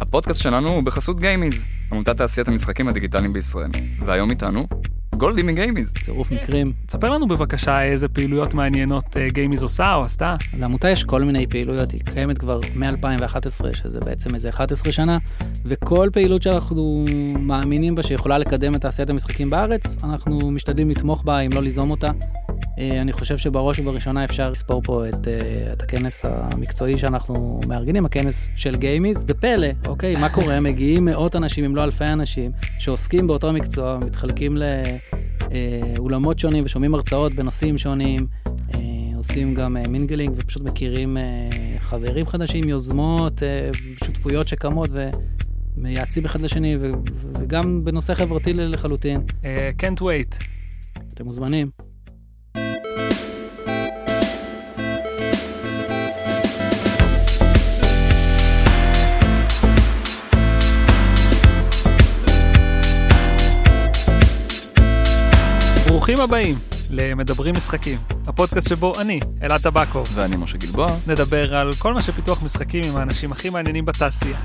הפודקאסט שלנו הוא בחסות גיימיז, עמותת תעשיית המשחקים הדיגיטליים בישראל. והיום איתנו, גולדי מגיימיז. צירוף מקרים. ספר לנו בבקשה איזה פעילויות מעניינות אה, גיימיז עושה או עשתה. לעמותה יש כל מיני פעילויות, היא קיימת כבר מ-2011, שזה בעצם איזה 11 שנה, וכל פעילות שאנחנו מאמינים בה שיכולה לקדם את תעשיית המשחקים בארץ, אנחנו משתדלים לתמוך בה, אם לא ליזום אותה. אה, אני חושב שבראש ובראשונה אפשר לספור פה את, אה, את הכנס המקצועי שאנחנו מארגנים, הכנס של גיימיז. זה פלא, אוקיי? מה קורה? מגיעים מאות אנשים, אם לא אלפי אנשים, שעוסקים באותו מקצוע, מתחלקים לאולמות שונים ושומעים הרצאות בנושאים שונים, אה, עושים גם מינגלינג ופשוט מכירים חברים חדשים, יוזמות, שותפויות שקמות ומייעצים אחד לשני, וגם בנושא חברתי לחלוטין. Uh, can't wait. אתם מוזמנים. ברוכים הבאים למדברים משחקים, הפודקאסט שבו אני, אלעד טבקוב, ואני משה גלבוע, נדבר על כל מה שפיתוח משחקים עם האנשים הכי מעניינים בתעשייה.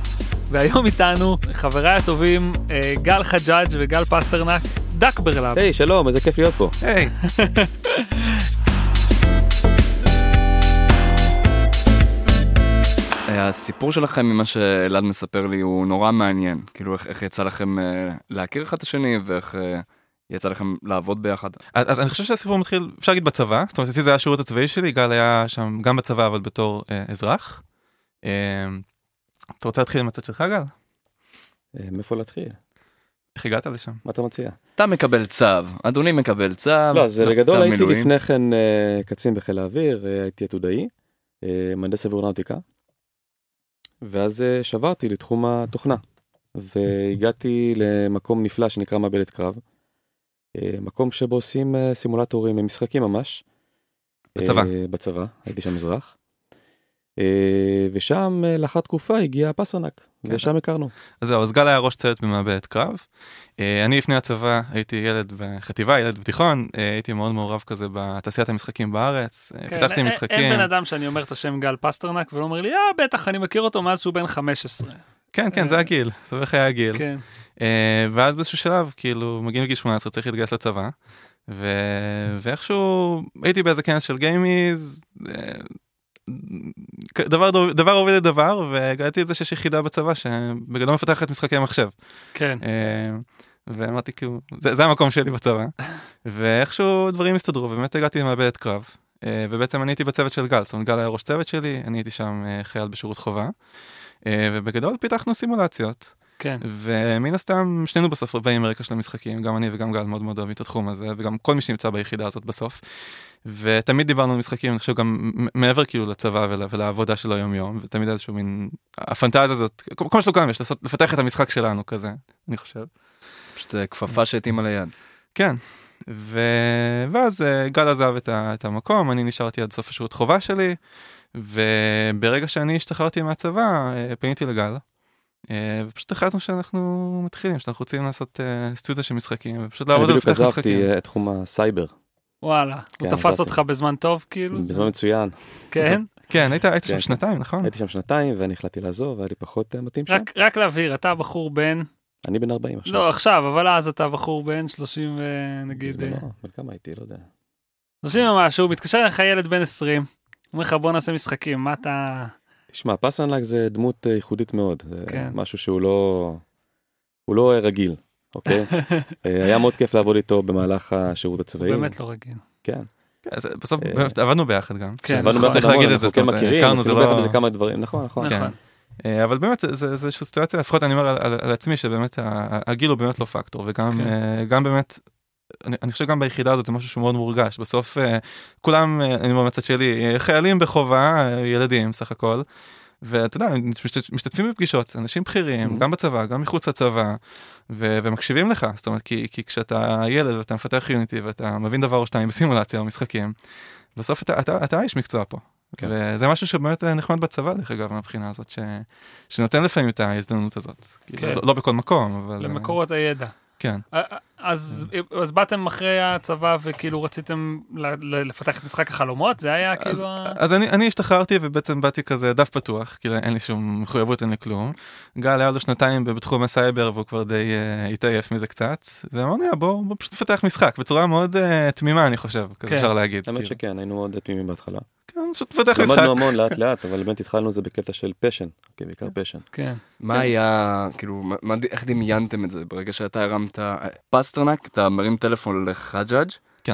והיום איתנו חבריי הטובים אה, גל חג'אג' וגל פסטרנק, DuckBearLab. היי, hey, שלום, איזה כיף להיות פה. היי. הסיפור שלכם ממה שאלעד מספר לי הוא נורא מעניין כאילו איך, איך יצא לכם אה, להכיר אחד את השני ואיך אה, יצא לכם לעבוד ביחד. אז, אז אני חושב שהסיפור מתחיל, אפשר להגיד בצבא, זאת אומרת, אצלי זה היה השירות הצבאי שלי, גל היה שם גם בצבא, אבל בתור אה, אזרח. אה, אתה רוצה להתחיל עם הצד שלך, גל? אה, מאיפה להתחיל? איך הגעת לשם? מה אתה מציע? אתה מקבל צו, אדוני מקבל צו. לא, אז לגדול הייתי מילואים. לפני כן אה, קצין בחיל האוויר, אה, הייתי עתודאי, אה, מהנדס אווירונאוטיקה, ואז אה, שברתי לתחום התוכנה, והגעתי למקום נפלא שנקרא מעבדת קרב. אה, מקום שבו עושים אה, סימולטורים, משחקים ממש. בצבא. אה, בצבא, הייתי שם מזרח. ושם לאחר תקופה הגיע פסרנק, כן. ושם הכרנו. אז זהו, אז גל היה ראש צוות במעבדת קרב. אני לפני הצבא הייתי ילד בחטיבה, ילד בתיכון, הייתי מאוד מעורב כזה בתעשיית המשחקים בארץ, כן, פיתחתי משחקים. אין בן אדם שאני אומר את השם גל פסטרנק ולא אומר לי, אה, בטח, אני מכיר אותו מאז שהוא בן 15. כן, כן, זה הגיל, זה בערך היה הגיל. כן. אה, ואז באיזשהו שלב כאילו מגיעים לגיל 18 צריך להתגייס לצבא. ו... ואיכשהו הייתי באיזה כנס של גיימיז אה, דבר דבר עובד לדבר והגעתי את זה שיש יחידה בצבא שבגדול מפתחת משחקי מחשב. כן. אה, ואמרתי כאילו זה, זה המקום שלי בצבא ואיכשהו דברים הסתדרו ובאמת הגעתי למעבדת קרב ובעצם אני הייתי בצוות של גל זאת אומרת גל היה ראש צוות שלי אני הייתי שם חייל בשירות חובה ובגדול פיתחנו סימולציות. כן. ומן הסתם שנינו בסוף באים מרקע של המשחקים, גם אני וגם גל מאוד מאוד אוהבים את התחום הזה, וגם כל מי שנמצא ביחידה הזאת בסוף. ותמיד דיברנו על משחקים, אני חושב גם מעבר כאילו לצבא ול, ולעבודה של היום יום, ותמיד איזשהו מין, הפנטזיה הזאת, כל מה שלא קיים יש, לעשות, לפתח את המשחק שלנו כזה, אני חושב. פשוט אה, כפפה שהתאימה ליד. כן. ו... ואז אה, גל עזב את, ה... את המקום, אני נשארתי עד סוף השירות חובה שלי, וברגע שאני השתחררתי מהצבא, אה, פניתי לגל. אה, ופשוט החלטנו שאנחנו מתחילים, שאנחנו רוצים לעשות אה, סטודיו של משחקים, ופשוט לעבוד על לפתח משחקים. אני בדיוק עזבתי את תחום הסייבר. וואלה, הוא כן, תפס אותך בזמן טוב כאילו? בזמן מצוין. כן? כן, היית שם כן, שנתיים. נכון? הייתי שם שנתיים ואני החלטתי לעזוב, והיה לי פחות מתאים שם. רק להבהיר, אתה בחור בן... אני בן 40 עכשיו. לא, עכשיו, אבל אז אתה בחור בן 30 נגיד... בזמנו, בן כמה הייתי, לא יודע. 30 ומשהו, מתקשר אליך ילד בן 20, אומר לך בוא נעשה משחקים, מה אתה... תשמע, פסנלק זה דמות אה, ייחודית מאוד, זה כן. משהו שהוא לא, הוא לא רגיל, אוקיי? אה, היה מאוד כיף לעבוד איתו במהלך השירות הצבאי. הוא באמת לא רגיל. כן. כן בסוף אה, עבדנו ביחד גם. כן, עבדנו ביחד צריך להגיד את זה, כן מכירים, עשינו ביחד איזה כמה דברים, נכון, נכון. נכון. אבל באמת זה איזושהי סיטואציה, לפחות אני אומר על עצמי שבאמת הגיל הוא באמת לא פקטור, וגם באמת אני, אני חושב גם ביחידה הזאת זה משהו שהוא מאוד מורגש בסוף uh, כולם uh, אני אומר מהצד שלי חיילים בחובה uh, ילדים סך הכל. ואתה יודע משת, משתתפים בפגישות אנשים בכירים mm-hmm. גם בצבא גם מחוץ לצבא ו- ומקשיבים לך זאת אומרת כי, כי כשאתה ילד ואתה מפתח יוניטי ואתה מבין דבר או שתיים בסימולציה או משחקים בסוף אתה, אתה, אתה איש מקצוע פה. כן. וזה משהו שבאמת נחמד בצבא דרך אגב מהבחינה הזאת ש... שנותן לפעמים את ההזדמנות הזאת. כן. לא, לא בכל מקום אבל למקורות הידע. כן. אז, אז באתם אחרי הצבא וכאילו רציתם לפתח את משחק החלומות? זה היה כאילו... אז, אז אני, אני השתחררתי ובעצם באתי כזה דף פתוח, כאילו אין לי שום מחויבות, אין לי כלום. גל היה לו שנתיים בתחום הסייבר והוא כבר די uh, התעייף מזה קצת, ואמרנו, בוא, בוא פשוט נפתח משחק בצורה מאוד uh, תמימה אני חושב, כן. אפשר להגיד. האמת כאילו. שכן, היינו מאוד תמימים בהתחלה. כן, פשוט נפתח משחק. למדנו המון לאט לאט, אבל באמת התחלנו את זה בקטע של passion, כן, בעיקר passion. כן. מה היה, כאילו, מה, איך דמיינתם את זה ברגע שאתה הרמת, פסטרנק, אתה מרים טלפון לחג'אג'? כן.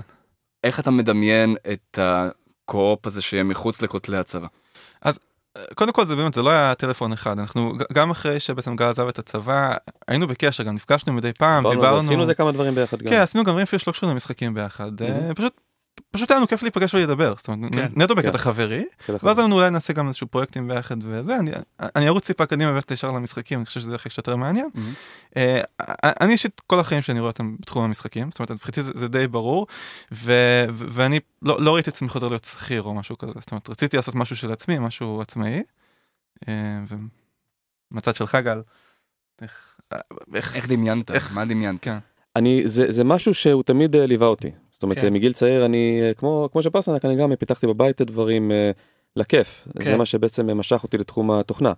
איך אתה מדמיין את ה co-op הזה שיהיה מחוץ לכותלי הצבא? אז קודם כל זה באמת זה לא היה טלפון אחד אנחנו גם אחרי שבעצם גל עזב את הצבא היינו בקשר גם נפגשנו מדי פעם דיברנו עשינו זה כמה דברים ביחד גם כן עשינו גם דברים אפילו שלא קשורים למשחקים ביחד פשוט פשוט היה לנו כיף להיפגש ולדבר, זאת אומרת, כן, נטו בקטע כן. חברי, ואז לנו אולי נעשה גם איזשהו פרויקטים ביחד וזה, אני, אני ארוץ טיפה קדימה ואלך ישר למשחקים, אני חושב שזה הכי יותר מעניין. Mm-hmm. אני אישית, כל החיים שאני רואה אותם בתחום המשחקים, זאת אומרת, מבחינתי זה, זה די ברור, ו, ו, ואני לא, לא ראיתי עצמי חוזר להיות שכיר או משהו כזה, זאת אומרת, רציתי לעשות משהו של עצמי, משהו עצמאי, אה, ומצד שלך גל, איך... איך, איך דמיינת? איך, מה דמיינת? כן. אני, זה, זה משהו שהוא תמיד ליווה אותי. זאת אומרת, כן. מגיל צעיר אני, אה, כמו, כמו שפרסנק, אני גם פיתחתי בבית את הדברים uh, לכיף. כן. זה מה שבעצם משך אותי לתחום התוכנה,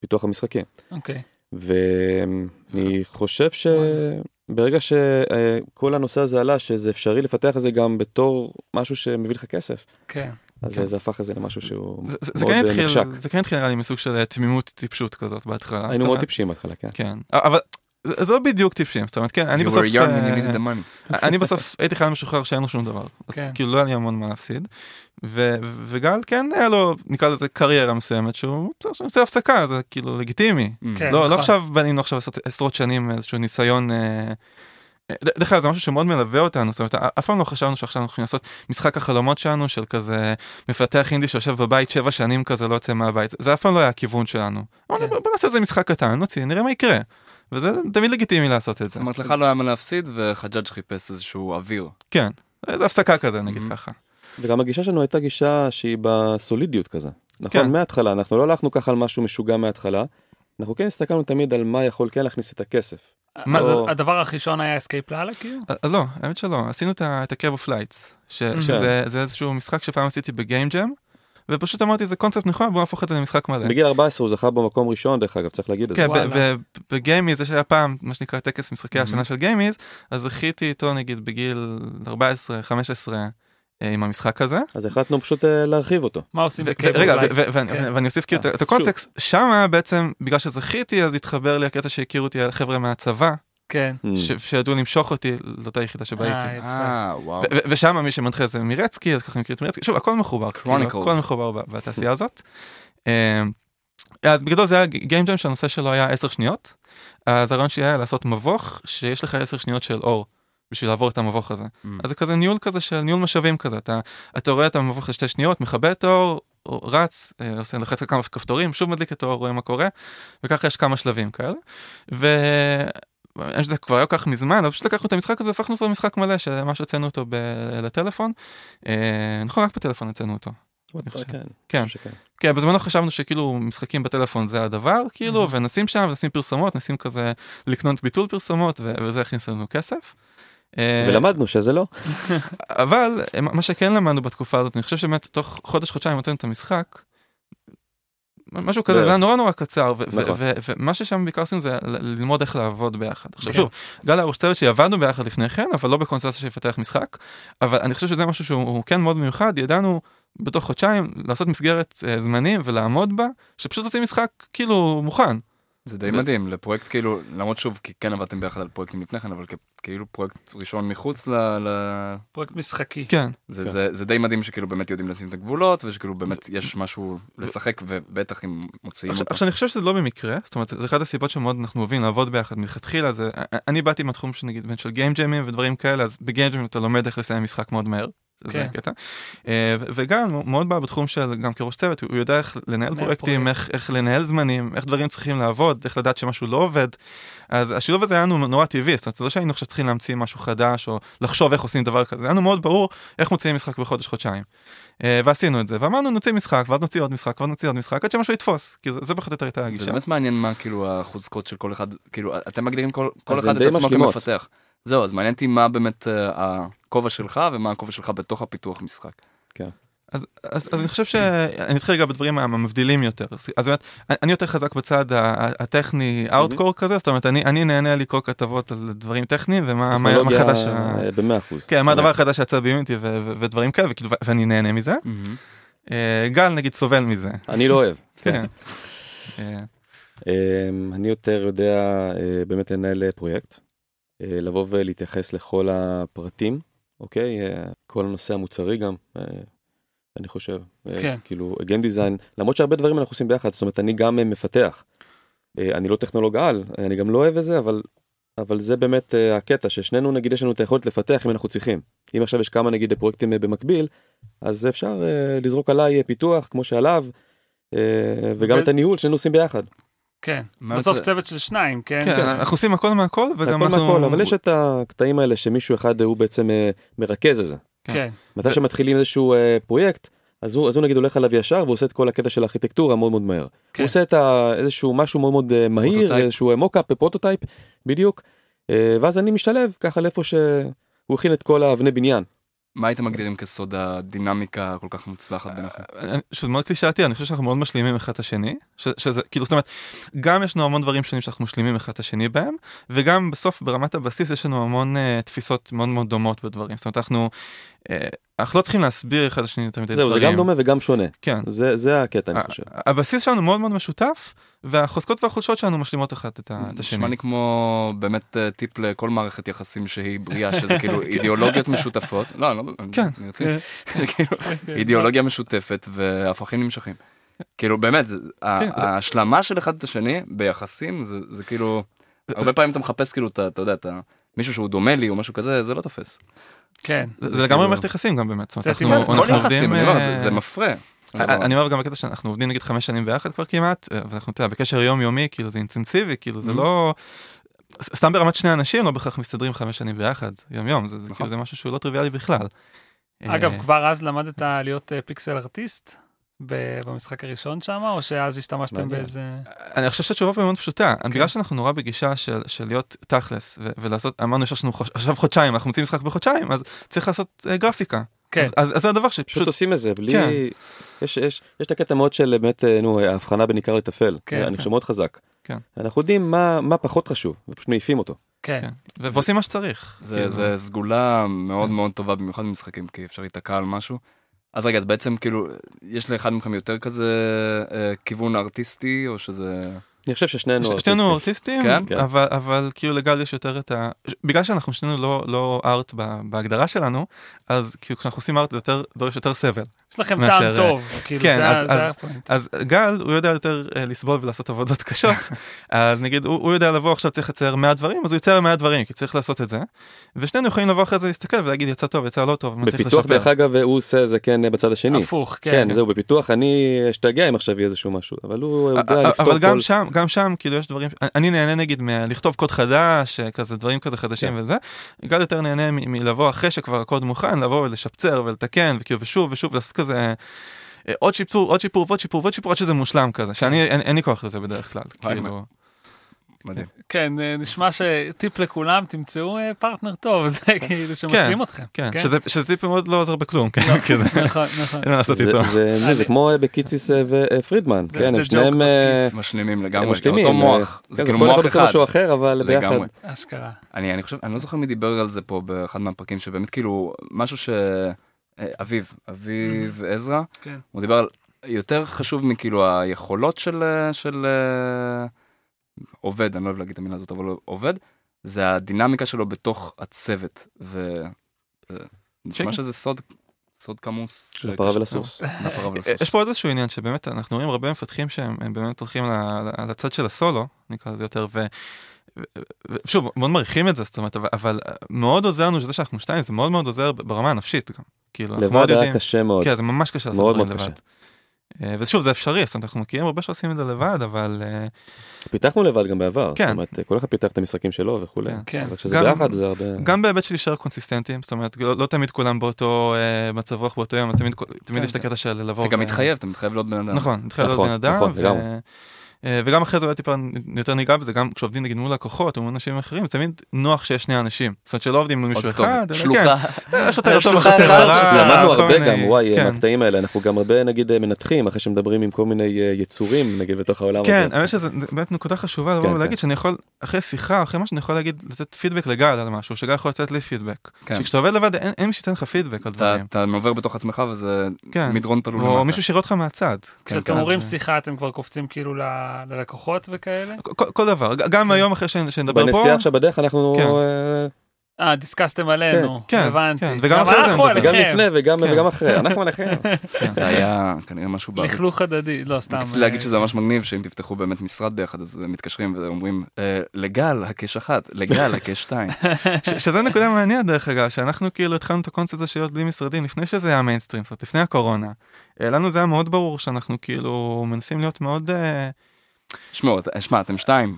פיתוח המשחקים. אוקיי. ואני חושב שברגע שכל הנושא הזה עלה, שזה אפשרי לפתח את זה גם בתור משהו שמביא לך כסף. כן. אז כן. זה הפך את זה למשהו שהוא זה, זה מאוד כן נחשק. זה כן התחיל נראה לי מסוג של תמימות טיפשות כזאת בהתחלה. היינו מאוד טיפשים בהתחלה, כן. כן, אבל זה לא בדיוק טיפשים, זאת אומרת, כן, אני בסוף, אה, אני בסוף הייתי חייל משוחרר שאין לו שום דבר, אז כן. כאילו לא היה לי המון מה להפסיד, וגל כן היה לו, נקרא לזה קריירה מסוימת שהוא עושה הפסקה, זה כאילו לגיטימי, mm. כן, לא, לא נכון. עכשיו בנינו עכשיו עשרות שנים איזשהו ניסיון, אה, דרך אגב זה משהו שמאוד מלווה אותנו, זאת אומרת, אף פעם לא חשבנו שעכשיו אנחנו יכולים לעשות משחק החלומות שלנו של כזה מפתח אינדי שיושב בבית שבע שנים כזה לא יוצא מהבית, זה אף פעם לא היה הכיוון שלנו. כן. בוא נעשה איזה משחק קטן, נוציא, נראה מה יקרה. וזה תמיד לגיטימי לעשות את זה. זאת אומרת לך לא היה מה להפסיד וחג'אג' חיפש איזשהו אוויר. כן, איזה הפסקה כזה נגיד mm-hmm. ככה. וגם הגישה שלנו הייתה גישה שהיא בסולידיות כזה. נכון, כן. מההתחלה, אנחנו לא הלכנו ככה על משהו משוגע מההתחלה, אנחנו כן הסתכלנו תמיד על מה יכול כן להכניס את הכסף. זה, הדבר הראשון היה Escape Lala כאילו? לא, האמת שלא, עשינו את ה-Cave of Lights, שזה איזשהו משחק שפעם עשיתי ב game jam. ופשוט אמרתי זה קונספט נכון בוא נהפוך את זה למשחק מלא. בגיל 14 הוא זכה במקום ראשון דרך אגב צריך להגיד את זה. כן וב GameIS זה שהיה פעם מה שנקרא טקס משחקי השנה של GameIS אז זכיתי איתו נגיד בגיל 14 15 אה, עם המשחק הזה. אז החלטנו פשוט אה, להרחיב אותו. מה עושים בקייבל? רגע, כן. ואני אוסיף כאילו את הקונטקסט, שם בעצם בגלל שזכיתי אז התחבר לי הקטע שהכירו אותי חבר'ה מהצבא. כן. Mm. שידעו למשוך אותי לאותה יחידה שבה הייתי. אה, וואו. ושם מי שמנחה זה מירצקי, אז ככה מכיר את מירצקי, שוב, הכל מחובר. כאילו, הכל מחובר בתעשייה הזאת. אמ, אז בגדול זה היה גיים ג'ם שהנושא שלו היה 10 שניות. אז הרעיון שלי היה לעשות מבוך שיש לך 10 שניות של אור. בשביל לעבור את המבוך הזה. Mm. אז זה כזה ניהול כזה של ניהול משאבים כזה, אתה, אתה רואה את המבוך לשתי שניות, מכבה את האור, רץ, אה, עושה לוחץ על כמה כפתורים, שוב מדליק את האור, רואה מה קורה, וככה יש כמה שלבים כאלה. זה כבר היה כל כך מזמן, אבל פשוט לקחנו את המשחק הזה, הפכנו אותו למשחק מלא, שממש הוצאנו אותו לטלפון. אה, נכון, רק בטלפון הוצאנו אותו. כן, כן, כן, בזמנו חשבנו שכאילו משחקים בטלפון זה הדבר, כאילו, ונשים שם, נשים פרסומות, נשים כזה לקנות ביטול פרסומות, וזה יכניס לנו כסף. אה, ולמדנו שזה לא. אבל מה שכן למדנו בתקופה הזאת, אני חושב שבאמת תוך חודש חודשיים הוצאנו את המשחק, משהו כזה, זה היה נורא נורא קצר, נכון. ומה ששם בעיקר עשינו זה ללמוד איך לעבוד ביחד. עכשיו כן. שוב, גל היה ראש צוות שעבדנו ביחד לפני כן, אבל לא בקונסטרציה שיפתח משחק, אבל אני חושב שזה משהו שהוא כן מאוד מיוחד, ידענו בתוך חודשיים לעשות מסגרת אה, זמנים ולעמוד בה, שפשוט עושים משחק כאילו מוכן. זה די מדהים לפרויקט כאילו למרות שוב כי כן עבדתם ביחד על פרויקטים לפני כן אבל כאילו פרויקט ראשון מחוץ ל... פרויקט משחקי. כן. זה, זה, זה די מדהים שכאילו באמת יודעים לשים את הגבולות ושכאילו באמת יש משהו לשחק ובטח אם מוציאים אותו. עכשיו אני חושב שזה לא במקרה זאת אומרת זה אחת הסיבות שמאוד אנחנו אוהבים לעבוד ביחד מלכתחילה זה אני באתי מהתחום שנגיד של גיים ג'מים ודברים כאלה אז בגיים ג'מים אתה לומד איך לסיים משחק מאוד מהר זה כן. הקטע. אה, וגם מאוד בא בתחום של גם כראש צוות הוא יודע איך לנהל פרויקטים איך, איך לנהל זמנים איך דברים צריכים לעבוד איך לדעת שמשהו לא עובד. אז השילוב הזה היה לנו נורא טבעי זאת אומרת זה לא שהיינו עכשיו צריכים להמציא משהו חדש או לחשוב איך עושים דבר כזה היה לנו מאוד ברור איך מוציאים משחק בחודש חודשיים. אה, ועשינו את זה ואמרנו נוציא משחק ואז נוציא עוד משחק ואז נוציא עוד משחק עד שמשהו יתפוס כי זה, זה פחות או יותר הייתה הגישה. זה באמת מעניין מה כאילו החוזקות של כל אחד כאילו אתם מגדירים כל, כל אחד את עצמו כמפתח. זהו, אז מעניין אותי מה באמת הכובע שלך ומה הכובע שלך בתוך הפיתוח משחק. כן. אז, אז, אז אני חושב שאני אתחיל רגע בדברים המבדילים יותר. אז באמת, אני יותר חזק בצד הטכני אאוטקור כזה, זאת אומרת, אני, אני נהנה לקרוא כתבות על דברים טכניים ומה מה חדש... טכנולוגיה במאה אחוז. כן, מה הדבר החדש שיצא ביוניטי ודברים כאלה, וכאילו, ואני נהנה מזה. גל נגיד סובל מזה. אני לא אוהב. כן. אמ, אני יותר יודע אה, באמת לנהל פרויקט, אה, לבוא ולהתייחס לכל הפרטים, אוקיי? אה, כל הנושא המוצרי גם, אני חושב. כן. כאילו, אגן דיזיין, למרות שהרבה דברים אנחנו עושים ביחד, זאת אומרת, אני גם מפתח. אני לא טכנולוג על, אני גם לא אוהב את זה, אבל, אבל זה באמת הקטע, ששנינו נגיד יש לנו את היכולת לפתח אם אנחנו צריכים. אם עכשיו יש כמה נגיד פרויקטים במקביל, אז אפשר לזרוק עליי פיתוח כמו שעליו, וגם את הניהול שנינו עושים ביחד. כן, בסוף צוות של שניים, כן? כן, אנחנו עושים הכל מהכל וגם אנחנו... הכל מהכל, אבל יש את הקטעים האלה שמישהו אחד הוא בעצם אה, מרכז את זה. כן. מתי שמתחילים איזשהו אה, פרויקט, אז הוא, אז הוא נגיד הולך עליו ישר והוא עושה את כל הקטע של הארכיטקטורה מאוד מאוד מהר. כן. הוא עושה את איזשהו משהו מאוד מאוד אה, מהיר, איזשהו mockup, prototype, בדיוק, ואז אני משתלב ככה לאיפה שהוא הכין את כל האבני בניין. מה הייתם מגדירים כסוד הדינמיקה הכל כך מוצלחת ביניכם? שזה מאוד קלישאתי, אני חושב שאנחנו מאוד משלימים אחד את השני, שזה כאילו זאת אומרת, גם יש לנו המון דברים שונים שאנחנו משלימים אחד את השני בהם, וגם בסוף ברמת הבסיס יש לנו המון אה, תפיסות מאוד מאוד דומות בדברים, זאת אומרת אנחנו, אה, אנחנו לא צריכים להסביר אחד את השני יותר מדי דברים. זהו, זה גם דומה וגם שונה. כן. זה, זה הקטע אני חושב. הבסיס שלנו מאוד מאוד משותף, והחוזקות והחולשות שלנו משלימות אחת את השני. נשמע לי כמו באמת אה, טיפ לכל מערכת יחסים שהיא בריאה, שזה כאילו כן. אידיאולוגיות משותפות. לא, אני לא... כן. כאילו, אידיאולוגיה משותפת והפכים נמשכים. כאילו באמת, כן, ההשלמה של אחד את השני ביחסים זה כאילו, הרבה פעמים אתה מחפש כאילו, אתה יודע, מישהו שהוא דומה לי או משהו כזה, זה לא תופס. כן. זה לגמרי כאילו- מערכת יחסים גם באמת. אנחנו עובדים... זה מפרה. אני אומר גם בקטע שאנחנו עובדים נגיד חמש שנים ביחד כבר כמעט, אה, ואנחנו בקשר יומיומי, כאילו זה אינטנסיבי, כאילו זה mm-hmm. לא... סתם ברמת שני אנשים לא בהכרח מסתדרים חמש שנים ביחד, יום יום, זה כאילו נכון. זה משהו שהוא לא טריוויאלי בכלל. אגב, אה, כבר אז למדת להיות פיקסל ארטיסט? במשחק הראשון שם, או שאז השתמשתם באיזה... אני חושב שהתשובה פה מאוד פשוטה. כן. בגלל שאנחנו נורא בגישה של, של להיות תכלס, ולעשות, אמרנו שיש לנו עכשיו חודשיים, אנחנו מוצאים משחק בחודשיים, אז צריך לעשות גרפיקה. כן. אז, אז, אז זה הדבר שפשוט... פשוט עושים את זה, בלי... כן. יש, יש, יש את הקטע מאוד של באמת, אה, נו, ההבחנה בין עיקר לטפל. כן, אני חושב כן. מאוד חזק. כן. אנחנו יודעים מה, מה פחות חשוב, ופשוט מעיפים אותו. כן. כן. ועושים מה שצריך. זה, כאילו. זה סגולה מאוד כן. מאוד טובה, במיוחד במשחקים, כי אפשר להיתקע על משהו. אז רגע, אז בעצם כאילו, יש לאחד מכם יותר כזה אה, כיוון ארטיסטי, או שזה... אני חושב ששנינו ארטיסטים. שנינו ארטיסטים, כן? כן. אבל, אבל כאילו לגל יש יותר את ה... בגלל שאנחנו שנינו לא, לא ארט בהגדרה שלנו, אז כאילו כשאנחנו עושים ארט זה יותר, דורש יותר סבל. יש לכם מאשר, טעם טוב, כאילו כן, זה, אז, זה אז, אז גל, הוא יודע יותר uh, לסבול ולעשות עבודות קשות, אז נגיד, הוא, הוא יודע לבוא עכשיו צריך לצייר 100 דברים, אז הוא יצייר 100 דברים, כי צריך לעשות את זה, ושנינו יכולים לבוא אחרי זה להסתכל ולהגיד יצא טוב, יצא לא טוב, מה צריך לשפר. בפיתוח דרך אגב הוא עושה זה כן בצד השני. הפוך, כן. כן, זהו, בפיתוח אני אשתגע אם עכשיו יהיה איזשהו משהו, אבל הוא יודע לפתור כל... אבל גם שם, גם שם, כאילו יש דברים, אני נהנה נגיד מלכתוב קוד חדש, כזה דברים כזה חדשים כן. וזה, גל יותר נהנה מלבוא אחרי שכבר הקוד מוכן, לבוא ולשפצר ולתקן, וכאילו ושוב ושוב לעשות כזה אה, עוד שיפור, עוד שיפור, ועוד שיפור, ועוד שיפור, עד שזה מושלם כזה, שאני, אין לי כוח לזה בדרך כלל. כאילו... מדהים. כן, אה, נשמע שטיפ לכולם, תמצאו אה, פרטנר טוב, זה כאילו שמשלים כן, אתכם. כן, שזה טיפ מאוד לא עוזר בכלום, כן, נכון, נכון. אין מה לעשות איתו. זה כמו בקיציס ופרידמן, כן, הם שניהם משלימים לגמרי, אותו מוח, זה כאילו מוח אחד. משהו אחר, אבל ביחד. אשכרה. אני חושב, אני לא זוכר מי דיבר על זה פה באחד מהפרקים, שבאמת כאילו, משהו ש... אביב, אביב עזרא, כן. הוא דיבר על יותר חשוב מכאילו היכולות של, של עובד, אני לא אוהב להגיד את המילה הזאת, אבל עובד, זה הדינמיקה שלו בתוך הצוות, ונשמע שזה סוד, סוד כמוס. לפרה ולסוס. יש פה עוד איזשהו עניין שבאמת אנחנו רואים הרבה מפתחים שהם באמת הולכים לצד של הסולו, נקרא לזה יותר, ו... ושוב, מאוד מעריכים את זה, זאת אומרת, אבל מאוד עוזר לנו שזה שאנחנו שתיים, זה מאוד מאוד עוזר ברמה הנפשית גם. כאילו, לבד היה קשה מאוד. כן, זה ממש קשה לעשות דברים לבד. אה, ושוב, זה אפשרי, זאת אומרת, אנחנו מכירים הרבה שעושים את זה לבד, אבל... פיתחנו לבד גם בעבר, כן. זאת אומרת, כל אחד פיתח את המשחקים שלו וכולי, כן. כן. אבל כשזה ביחד זה הרבה... גם בהיבט של להישאר קונסיסטנטים, זאת אומרת, לא, לא תמיד כולם באותו אה, מצב רוח באותו יום, אז תמיד, תמיד כן. יש את הקטע של לבוא... אתה גם מתחייב, אתה מתחייב להיות בן אדם. נכון, מתחייב להיות נכון, בן אדם. אה, וגם אחרי זה אולי טיפה יותר ניגע בזה, גם כשעובדים נגיד מול לקוחות או מול אנשים אחרים, זה תמיד נוח שיש שני אנשים. זאת אומרת שלא עובדים מול מישהו אחד, אלא כן, יש יותר טוב, יש יותר רע. למדנו הרבה גם, וואי, כן. מהקטעים האלה, אנחנו גם הרבה נגיד מנתחים אחרי שמדברים עם כל מיני יצורים נגיד בתוך העולם הזה. כן, האמת שזה באמת נקודה חשובה לבוא ולהגיד שאני יכול, אחרי שיחה, אחרי מה שאני יכול להגיד, לתת פידבק לגל על משהו, שגל יכול לתת לי פידבק. שכשאתה עובד לבד אין מי שייתן לך פידבק על דברים. אתה עובר בתוך עצמך וזה מדרון תלול. או מישהו שיראה אותך מהצד. כשאתם אומרים שיחה אתם כבר קופצים כאילו ללקוחות וכאלה? כל דבר, גם היום אחרי שנדבר פה. בנסיעה עכשיו בדרך אנחנו... אה, דיסקסתם עלינו, כן, הבנתי. כן, וגם אחרי זה נדבר. גם לפני וגם, כן. וגם אחרי, אנחנו עליכם. זה היה כנראה משהו... לכלוך הדדי, לא סתם. רציתי להגיד שזה ממש מגניב שאם תפתחו באמת משרד ביחד אז מתקשרים ואומרים לגל הקש אחת, לגל הקש שתיים. שזה נקודה מעניינת דרך אגב, שאנחנו כאילו התחלנו את הקונספט הזה של להיות בלי משרדים לפני שזה היה מיינסטרים, זאת אומרת לפני הקורונה. לנו זה היה מאוד ברור שאנחנו כאילו מנסים להיות מאוד... שמע, אתם שתיים.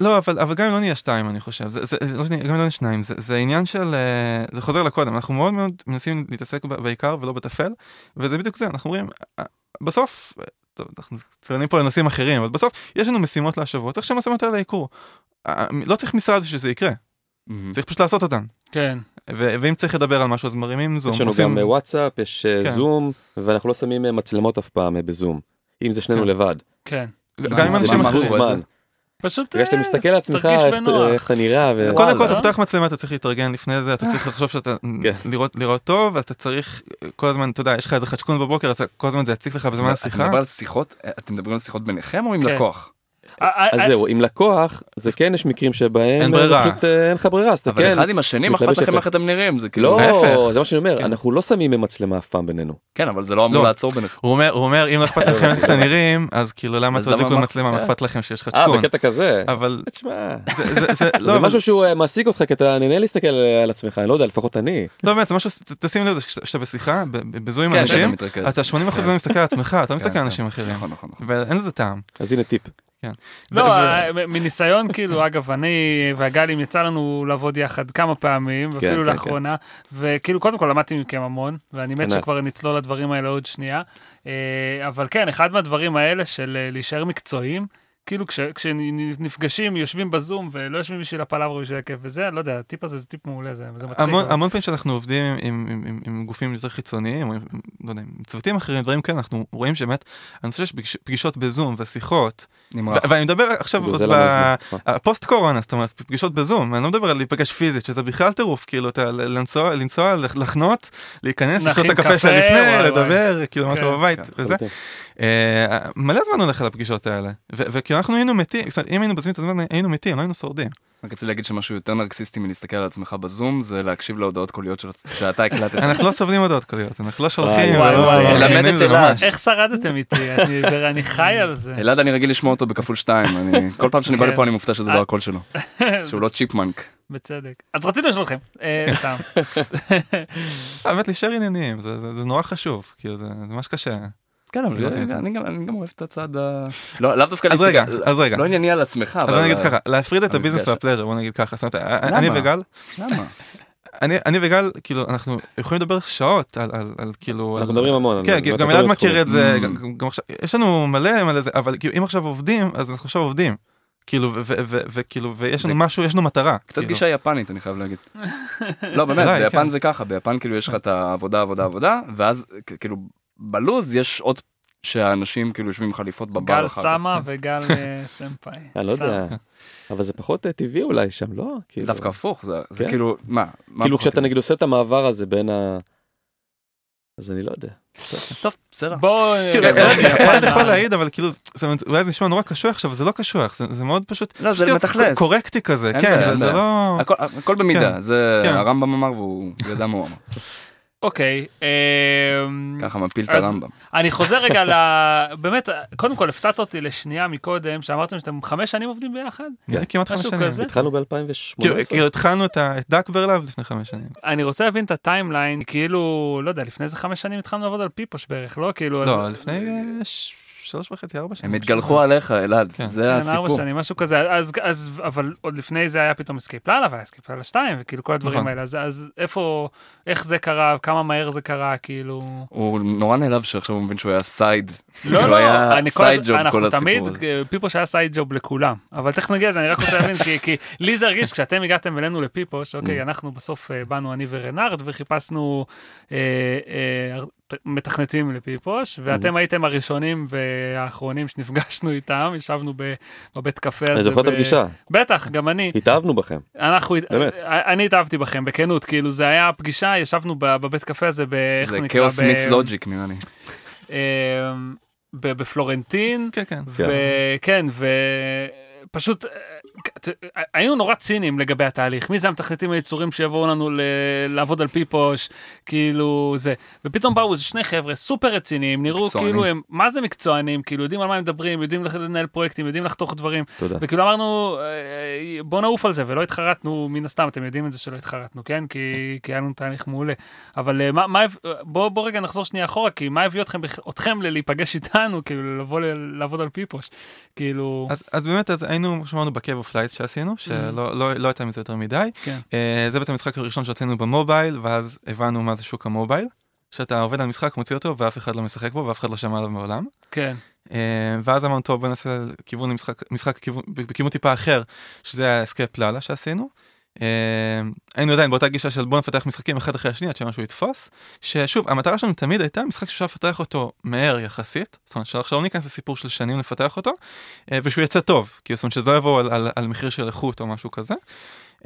לא, אבל, אבל גם אם לא נהיה שתיים, אני חושב, זה, זה, לא, גם אם לא נהיה שניים, זה, זה עניין של, אה, זה חוזר לקודם, אנחנו מאוד מאוד מנסים להתעסק בעיקר ולא בטפל, וזה בדיוק זה, אנחנו אומרים, אה, בסוף, טוב, אנחנו ציינים פה לנושאים אחרים, אבל בסוף יש לנו משימות להשבוע, צריך שהמשימות האלה יקרו. אה, לא צריך משרד בשביל שזה יקרה, mm-hmm. צריך פשוט לעשות אותן. כן. ואם צריך לדבר על משהו אז מרימים זום. יש לנו עושים... גם וואטסאפ, יש כן. זום, ואנחנו לא שמים מצלמות אף פעם בזום, אם זה שנינו כן. לבד. כן. גם עם אנשים אחרים. פשוט בגלל שאתה מסתכל על עצמך איך אתה נראה. קודם כל אתה פותח מצלמה אתה צריך להתארגן לפני זה אתה צריך לחשוב שאתה כן. לראות טוב אתה צריך כל הזמן אתה יודע יש לך איזה חדשקון בבוקר אז כל הזמן זה יציק לך בזמן השיחה. אתם מדברים על שיחות ביניכם או עם לקוח? אז זהו, עם לקוח, זה כן יש מקרים שבהם אין ברירה, פשוט אין לך ברירה, אז אתה כן. אבל אחד עם השני, מה אכפת לכם איך אתם נראים? זה כאילו... לא, זה מה שאני אומר, אנחנו לא שמים מצלמה אף פעם בינינו. כן, אבל זה לא אמור לעצור ביניכם. הוא אומר, אם לא אכפת לכם איך אתם נראים, אז כאילו למה תדליקו עם מצלמה, מה אכפת לכם שיש לך צ'קון. אה, בקטע כזה. אבל... זה לא, משהו שהוא מעסיק אותך, כי אתה נהנה להסתכל על עצמך, אני לא יודע, לפחות אני. לא, באמת, זה משהו, תשים לב, כשאתה בשיחה, בזום עם אנשים, אתה 80% מזה מסתכל על עצמך, אתה לא מסתכל על אנשים אחרים. נכון, נכון. ואין לזה טעם. אז הנה טיפ. כן. לא, מניסיון כאילו, אגב, אני והגלים יצא לנו לעבוד יחד כמה פעמים, כן, אפילו כן, לאחרונה, וכאילו קודם כל למדתי מכם המון, ואני מת שכבר נצלול לדברים האלה עוד שנייה, אה, אבל כן, אחד מהדברים האלה של אה, להישאר מקצועיים, כאילו כש, כשנפגשים, יושבים בזום ולא יושבים בשביל הפלאברה בשביל הכיף וזה, לא יודע, הטיפ הזה זה טיפ מעולה, זה, זה מצחיק. המון, המון פעמים שאנחנו עובדים עם, עם, עם, עם, עם גופים יותר חיצוניים, או עם, לא יודע, עם צוותים אחרים, דברים כאלה, אנחנו רואים שבאמת, הנושא של פגישות בזום ושיחות, ואני מדבר עכשיו בפוסט קורונה, זאת אומרת, פגישות בזום, אני לא מדבר על להיפגש פיזית, שזה בכלל טירוף, כאילו, אתה לנסוע, לנסוע, לחנות, להיכנס, לשתות את הקפה של לפני, לדבר, כאילו, מה כן. קורה בבית, וזה. אה, מלא זמן הולך על הפגישות האלה, וכאילו אנחנו היינו מתים, אם היינו בזמן את הזמן היינו מתים, לא היינו שורדים. רק רציתי להגיד שמשהו יותר נרקסיסטי מלהסתכל על עצמך בזום זה להקשיב להודעות קוליות שאתה הקלטת. אנחנו לא סובלים הודעות קוליות, אנחנו לא שולחים. למד את אלעד. איך שרדתם איתי? אני חי על זה. אלעד אני רגיל לשמוע אותו בכפול שתיים, כל פעם שאני בא לפה אני מופתע שזה לא הקול שלו, שהוא לא צ'יפמנק. בצדק. אז רצינו לשאול לכם, סתם. האמת להישאר עניינים, זה נורא חשוב, כאילו זה ממש קשה. כן, אבל לא אני גם אוהב את הצד ה... לא, לאו דווקא... אז רגע, אז רגע. לא ענייני על עצמך. אז אני אגיד ככה, להפריד את הביזנס והפלז'ר, בוא נגיד ככה. אני וגל... למה? אני, אני וגל, כאילו, אנחנו יכולים לדבר שעות על, על, על כאילו... אנחנו מדברים המון. כן, גם אלעד מכיר את זה, גם עכשיו, יש לנו מלא מלא זה, אבל כאילו, אם עכשיו עובדים, אז אנחנו עכשיו עובדים. כאילו, וכאילו, ויש לנו משהו, יש לנו מטרה. קצת גישה יפנית, אני חייב להגיד. לא, באמת, ביפן כן. זה ככה, ביפן כאילו יש לך את העבודה, עבודה, עבודה, ואז כאילו בלוז יש עוד שאנשים כאילו יושבים חליפות בבר גל סמה וגל אה, סמפאי. אני לא יודע, אבל זה פחות אה, טבעי אולי שם, לא? כאילו- דווקא הפוך, זה כן. כאילו, מה? כאילו כשאתה נגיד עושה את המעבר הזה בין ה... אז אני לא יודע. טוב, בסדר. בוא... כאילו, אלעד יכול להעיד, אבל כאילו, אולי זה נשמע נורא קשוח עכשיו, זה לא קשוח, זה מאוד פשוט... לא, זה מתכלס. קורקטי כזה, כן, זה לא... הכל במידה, כן. זה כן. הרמב"ם אמר והוא ידע מה הוא אמר. אוקיי. אמ, ככה מפיל את הרמב"ם. אני חוזר רגע ל... באמת, קודם כל הפתעת אותי לשנייה מקודם, שאמרתם שאתם חמש שנים עובדים ביחד. כן, כמעט חמש שנים. התחלנו ב-2018. כאילו התחלנו את DuckBearLab לפני חמש שנים. אני רוצה להבין את ה timeline, כאילו, לא יודע, לפני איזה חמש שנים התחלנו לעבוד על פיפוש בערך, לא? כאילו... לא, לפני שלוש וחצי, ארבע שנים. הם התגלחו עליך, אלעד, כן. זה כן, הסיפור. ארבע שנים, משהו כזה, אז, אז, אבל עוד לפני זה היה פתאום Escape Lala והיה Escape Lala 2, וכאילו כל הדברים נכון. האלה, אז, אז איפה, איך זה קרה, כמה מהר זה קרה, כאילו... הוא נורא נעלב שעכשיו הוא מבין שהוא היה side. לא, לא, אני כל, אנחנו תמיד, פיפוש היה side job לכולם, אבל תכף נגיע לזה, אני רק רוצה להבין, כי, כי לי זה הרגיש, כשאתם הגעתם אלינו לפיפוש, אוקיי, mm. אנחנו בסוף אה, באנו אני ורנארד וחיפשנו אה, אה, מתכנתים לפיפוש, ואתם הייתם הראשונים והאחרונים שנפגשנו איתם, ישבנו בבית קפה הזה. אני זוכר את הפגישה. בטח, גם אני. התאהבנו בכם. אנחנו, באמת. אני התאהבתי בכם, בכנות, כאילו זה היה פגישה, ישבנו בבית קפה הזה, איך זה נקרא? זה כאוס מיץ לוג'יק נראה לי. אמ, בפלורנטין. כן, כן. כן, ופשוט היינו נורא ציניים לגבי התהליך, מי זה המתכנתים היצורים שיבואו לנו ל- לעבוד על פיפוש, כאילו זה, ופתאום באו איזה שני חבר'ה סופר רציניים, נראו מקצוענים. כאילו הם, מה זה מקצוענים, כאילו יודעים על מה הם מדברים, יודעים לנהל פרויקטים, יודעים לחתוך דברים, תודה. וכאילו אמרנו אה, בוא נעוף על זה, ולא התחרטנו, מן הסתם, אתם יודעים את זה שלא התחרטנו, כן? כי, כי היה לנו תהליך מעולה, אבל אה, מה, מה, בוא, בוא רגע נחזור שנייה אחורה, כי מה הביא אתכם, אתכם להיפגש איתנו, כאילו לבוא לעבוד על פיפוש, כאילו... אז, אז באמת, אז היינו, שמענו ב Cave of Lights שעשינו, mm. שלא לא, לא יצא מזה יותר מדי. כן. אה, זה בעצם המשחק הראשון שעשינו במובייל, ואז הבנו מה זה שוק המובייל. שאתה עובד על משחק, מוציא אותו, ואף אחד לא משחק בו, ואף אחד לא שמע עליו מעולם. כן. אה, ואז אמרנו, טוב, בוא נעשה כיוון משחק, משחק כיוון, בכיוון טיפה אחר, שזה היה Escape Lala שעשינו. אה, היינו עדיין באותה גישה של בוא נפתח משחקים אחד אחרי השני עד שמשהו יתפוס, ששוב, המטרה שלנו תמיד הייתה משחק שאפשר לפתח אותו מהר יחסית, זאת אומרת שעכשיו לא ניכנס לסיפור של שנים לפתח אותו, אה, ושהוא יצא טוב, כי זאת אומרת שזה לא יבוא על, על, על מחיר של איכות או משהו כזה.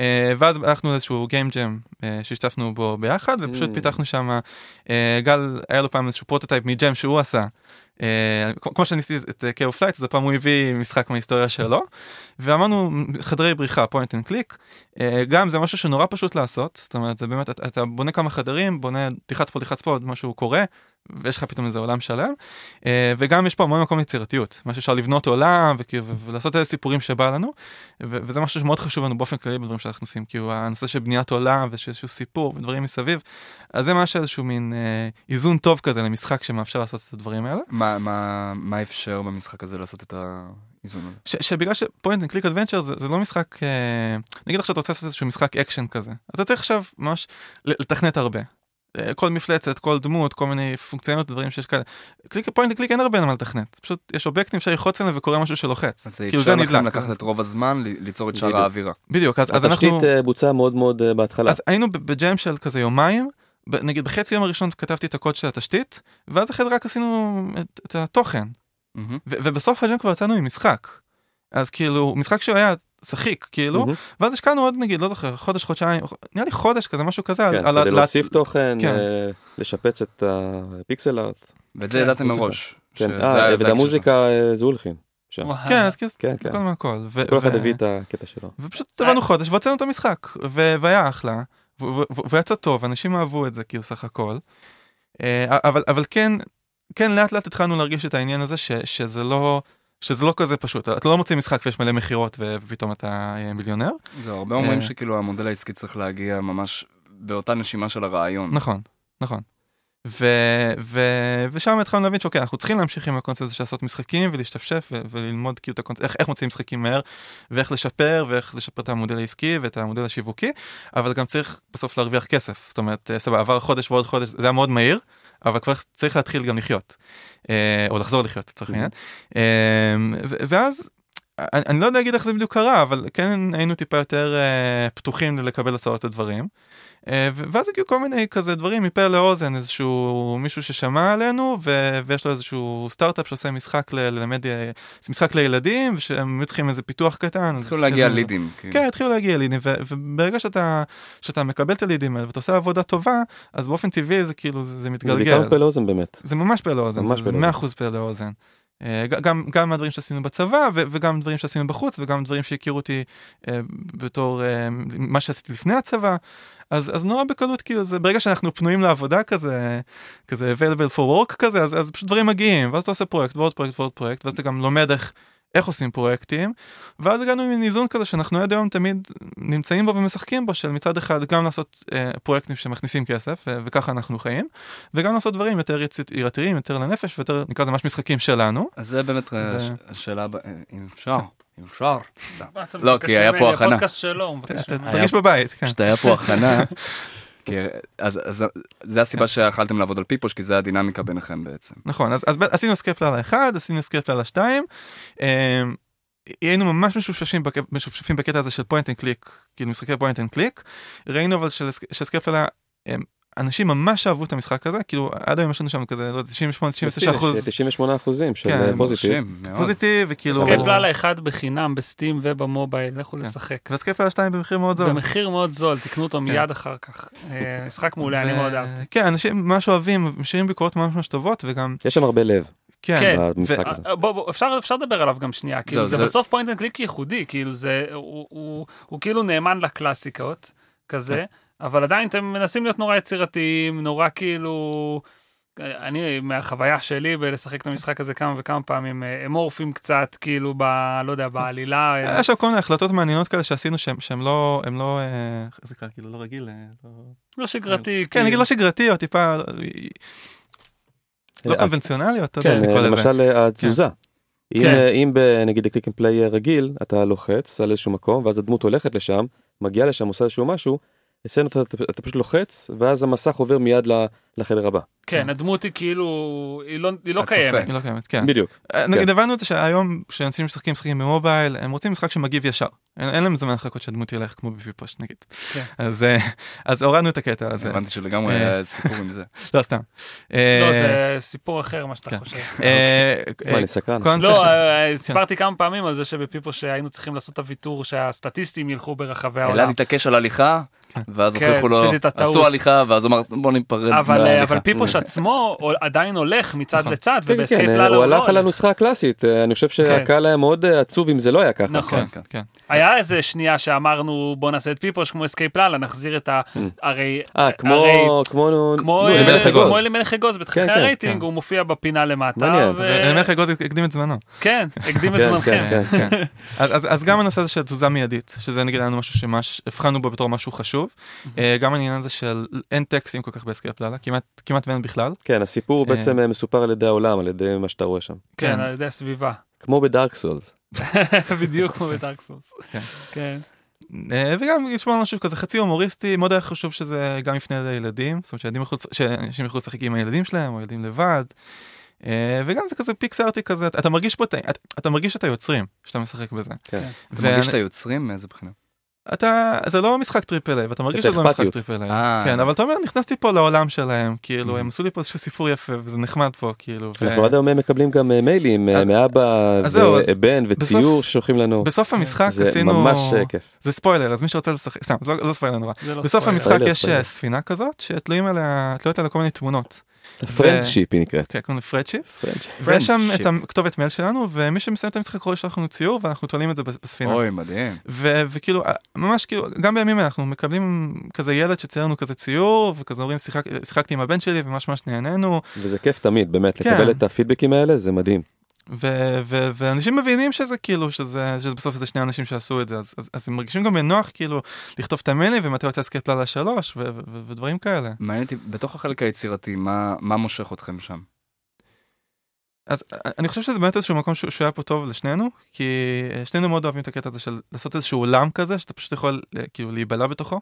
אה, ואז הלכנו לאיזשהו game jam שהשתתפנו בו ביחד, ופשוט mm. פיתחנו שם, גל, היה לו פעם איזשהו prototype מ jam שהוא עשה, כמו שאני עשיתי את Cave of Lights אז הפעם הוא הביא משחק מההיסטוריה שלו. ואמרנו חדרי בריחה point and click גם זה משהו שנורא פשוט לעשות זאת אומרת זה באמת אתה בונה כמה חדרים בונה תלחץ פה תלחץ פה עוד משהו קורה ויש לך פתאום איזה עולם שלם אה, וגם יש פה המון מקום ליצירתיות מה שאפשר לבנות עולם ולעשות איזה סיפורים שבא לנו וזה משהו שמאוד חשוב לנו באופן כללי בדברים שאנחנו עושים כאילו הנושא של בניית עולם ואיזשהו סיפור ודברים מסביב אז זה ממש איזשהו מין אה, איזון טוב כזה למשחק שמאפשר לעשות את הדברים האלה. מה, מה, מה אפשר במשחק הזה לעשות את האיזון הזה? ש, שבגלל ש point and click adventure זה, לא משחק, אה, נגיד עכשיו אתה רוצה לעשות איזשהו משחק אקשן כזה, אתה צריך עכשיו ממש לתכנת הרבה. אה, כל מפלצת, כל דמות, כל מיני פונקציונות, דברים שיש כאלה. קליק point click אין הרבה מה לתכנת, פשוט יש אובייקטים אפשר ללחוץ עליהם וקורה משהו שלוחץ. אז כאילו זה אפשר לכם לקחת את רוב הזמן, ליצור את שאר האווירה. בדיוק, אז, אז אנחנו... התשתית אה, בוצעה מאוד מאוד בהתחלה. אז היינו בג'ם של כזה יומיים, נגיד בחצי יום הראשון כתבתי את הקוד של התשתית, ואז אחרי זה רק עשינו את, את התוכן. Mm-hmm. ובסוף הג'ם כבר יצאנו עם משחק. אז כאילו, משחק שהוא היה שחיק, כאילו, mm-hmm. ואז השקענו עוד נגיד, לא זוכר, חודש, חודשיים, נראה לי חודש כזה, משהו כזה. כן, על, כדי להוסיף לה... תוכן, כן. אה, לשפץ את הפיקסל ארט. ואת זה כן, ידעתם מראש. כן, אה, ואת המוזיקה אה, זה הולכין. כן, אז כן, כן, כן. הכל מהכל. כל אחד הביא את הקטע שלו. ופשוט הבנו חודש והוצאנו את המשחק, והיה אחלה. והוא יצא טוב, אנשים אהבו את זה כאילו סך הכל. אה, אבל, אבל כן, כן לאט לאט התחלנו להרגיש את העניין הזה ש, שזה לא... שזה לא כזה פשוט, אתה לא מוציא משחק ויש מלא מכירות ופתאום אתה מיליונר. זהו, הרבה אומרים אה, שכאילו המודל העסקי צריך להגיע ממש באותה נשימה של הרעיון. נכון, נכון. ו- ו- ושם התחלנו להבין שאוקיי אנחנו צריכים להמשיך עם הקונספט הזה של לעשות משחקים ולהשתפשף ו- וללמוד כאילו את הקונספט איך, איך מוצאים משחקים מהר ואיך לשפר ואיך לשפר את המודל העסקי ואת המודל השיווקי אבל גם צריך בסוף להרוויח כסף זאת אומרת סבבה עבר חודש ועוד חודש זה היה מאוד מהיר אבל כבר צריך להתחיל גם לחיות. אה, או לחזור לחיות לצורך העניין. אה, ואז אני לא יודע להגיד איך זה בדיוק קרה אבל כן היינו טיפה יותר אה, פתוחים לקבל הצעות לדברים. אה, ואז הגיעו כל מיני כזה דברים מפה לאוזן, איזשהו מישהו ששמע עלינו ו- ויש לו איזשהו סטארט-אפ שעושה משחק ללמד, משחק לילדים, ושהם היו צריכים איזה פיתוח קטן. התחילו להגיע איזה... לידים. כן, כן התחילו להגיע לידים, ו- וברגע שאתה, שאתה מקבל את הלידים האלה ואתה עושה עבודה טובה, אז באופן טבעי זה כאילו, זה, זה מתגלגל. זה בעיקר פה לאוזן באמת. זה ממש פה לאוזן, ממש זה 100% פה לאוזן. אה, גם, גם מהדברים שעשינו בצבא וגם דברים שעשינו בחוץ וגם דברים שהכירו אותי אה, בתור אה, מה שעשיתי לפני הצבא. אז, אז נורא בקלות כאילו זה ברגע שאנחנו פנויים לעבודה כזה כזה available for work כזה אז, אז פשוט דברים מגיעים ואז אתה עושה פרויקט ועוד פרויקט ועוד פרויקט ואז אתה גם לומד איך, איך עושים פרויקטים, ואז הגענו עם איזון כזה שאנחנו עד היום תמיד נמצאים בו ומשחקים בו, של מצד אחד גם לעשות אה, פרויקטים שמכניסים כסף, ו- וככה אנחנו חיים, וגם לעשות דברים יותר יצירתיים, יותר לנפש, ויותר נקרא לזה ממש משחקים שלנו. אז זה באמת ו... השאלה, אם אפשר. אם אפשר. לא, כי היה פה הכנה. הפודקאסט שלו, הוא מבקש ממני. תרגיש בבית. כן. פשוט היה פה הכנה. אז, אז זה הסיבה שיכלתם לעבוד על פיפוש כי זה הדינמיקה ביניכם בעצם. נכון אז, אז עשינו סקייפ על האחד עשינו סקייפ על השתיים. אה, היינו ממש משופשפים, משופשפים בקטע הזה של point and click כאילו משחקי point and click ראינו אבל שאסקייפ לאלה אנשים ממש אהבו את המשחק הזה, כאילו עד היום יש לנו שם כזה, לא 98, 99 אחוז. 98 אחוזים של כן, positive. positive וכאילו... אסקייפ לאלה אחד בחינם בסטים ובמובייל, לכו כן. לשחק. ואסקייפ לאלה 2 במחיר מאוד זול. במחיר מאוד זול, תקנו אותו כן. מיד אחר כך. אה, משחק מעולה, אני מאוד אהבתי. כן, אנשים ממש אוהבים, משאירים ביקורות ממש ממש טובות וגם... יש שם הרבה לב. כן, כן במשחק הזה. בוא, בוא, אפשר, אפשר לדבר עליו גם שנייה, כאילו זה, זה בסוף point and click ייחודי, כאילו זה, הוא, הוא, הוא כאילו נאמן לקלאסיקות, כזה. אבל עדיין אתם מנסים להיות נורא יצירתיים, נורא כאילו... אני מהחוויה שלי בלשחק את המשחק הזה כמה וכמה פעמים אמורפים קצת כאילו ב... לא יודע בעלילה. יש שם כל מיני החלטות מעניינות כאלה שעשינו שהם לא הם לא איך זה קרה כאילו לא רגיל. לא, לא שגרתי. כן נגיד לא שגרתי או טיפה לא קונבנציונלי אתה יודע. כן למשל התזוזה. אם נגיד click and play רגיל אתה לוחץ על איזשהו מקום ואז הדמות הולכת לשם מגיעה לשם עושה איזשהו משהו אצלנו אתה, אתה, אתה פשוט לוחץ ואז המסך עובר מיד לחדר הבא. כן, הדמות היא כאילו, היא לא, היא לא קיימת. היא לא קיימת, כן. בדיוק. אה, נגיד כן. הבנו את זה שהיום כשאנשים משחקים משחקים במובייל הם רוצים משחק שמגיב ישר. אין, אין להם זמן לחכות שהדמות ילך כמו בפיפוש נגיד. כן. אז, אה, אז הורדנו את הקטע הזה. הבנתי שלגמרי אה, היה סיפור עם זה. לא סתם. לא זה סיפור אחר מה שאתה כן. חושב. מה אני סקרן. לא סיפרתי כמה פעמים על זה שבפיפוש היינו צריכים לעשות את הוויתור שהסטטיסטים ילכו ברחבי העולם. אלעד התעקש על הליכה ואז הוכיחו לו עשו הליכה ואז הוא אמר בוא ניפרד. אבל פיפוש עצמו עדיין הולך מצד נכון. לצד כן, ובאסקייפ כן, לאלה הוא הלך על הנוסחה הקלאסית אה, אני חושב כן. שהקהל היה מאוד אה, עצוב אם זה לא היה ככה. נכון. היה איזה שנייה שאמרנו בוא נעשה את פיפוש כמו אסקייפ לאלה נחזיר את ה... Mm. הרי... אה כמו כמו כמו אלימלך אגוז בתחילת הרייטינג הוא מופיע בפינה למטה. אלימלך אגוז הקדים את זמנו. כן הקדים את זמנכם. אז גם הנושא הזה של תזוזה מיידית שזה נגיד לנו משהו שממש הבחנו בו בתור משהו חשוב. גם העניין הזה של אין טקסטים כל כך באסקייפ לאלה כמעט ואין בכלל. כן הסיפור בעצם אה, מסופר על ידי העולם, על ידי מה שאתה רואה שם. כן, כן. על ידי הסביבה. כמו בדארק סולס. בדיוק כמו בדארק סולס. כן. כן. אה, וגם לשמוע משהו כזה חצי הומוריסטי, מאוד היה חשוב שזה גם יפנה לילדים, זאת אומרת שאנשים יוכלו לשחק עם הילדים שלהם, או ילדים לבד. אה, וגם זה כזה פיקסל ארטי כזה, אתה מרגיש פה, אתה מרגיש את היוצרים שאתה משחק בזה. כן. אתה מרגיש את היוצרים מאיזה בחינה? אתה זה לא משחק triple A ואתה מרגיש שזה לא משחק triple A אה. כן אבל אתה אומר נכנסתי פה לעולם שלהם כאילו הם עשו לי פה איזשהו סיפור יפה וזה נחמד פה כאילו. אנחנו עד היום מקבלים גם אה, מיילים אה, מאבא ובן וציור ששולחים לנו. בסוף המשחק עשינו זה ממש כיף. זה ספוילר אז מי שרוצה לשחק סתם זה לא ספוילר נורא. לא בסוף המשחק יש ספינה כזאת שתלויים עליה תלויות עליה כל מיני תמונות. פרנדשיפ היא נקראת. כן, קוראים פרנדשיפ. ויש שם את הכתובת מייל שלנו, ומי שמסיים את המשחק יכול לשלוח לנו ציור, ואנחנו תולים את זה בספינה. אוי, מדהים. וכאילו, ממש כאילו, גם בימים אנחנו מקבלים כזה ילד שצייר לנו כזה ציור, וכזה אומרים, שיחקתי עם הבן שלי, וממש ממש נהנינו. וזה כיף תמיד, באמת, כן. לקבל את הפידבקים האלה, זה מדהים. ו- ו- ואנשים מבינים שזה כאילו שזה, שזה בסוף איזה שני אנשים שעשו את זה אז, אז, אז הם מרגישים גם בנוח כאילו לכתוב את המיילים ומתי יוצא אסקייפ לאלה שלוש ו- ו- ודברים כאלה. מעניין אותי בתוך החלק היצירתי מה מה מושך אתכם שם. אז אני חושב שזה באמת איזשהו מקום שהוא היה פה טוב לשנינו כי שנינו מאוד אוהבים את הקטע הזה של לעשות איזשהו עולם כזה שאתה פשוט יכול כאילו להיבלע בתוכו.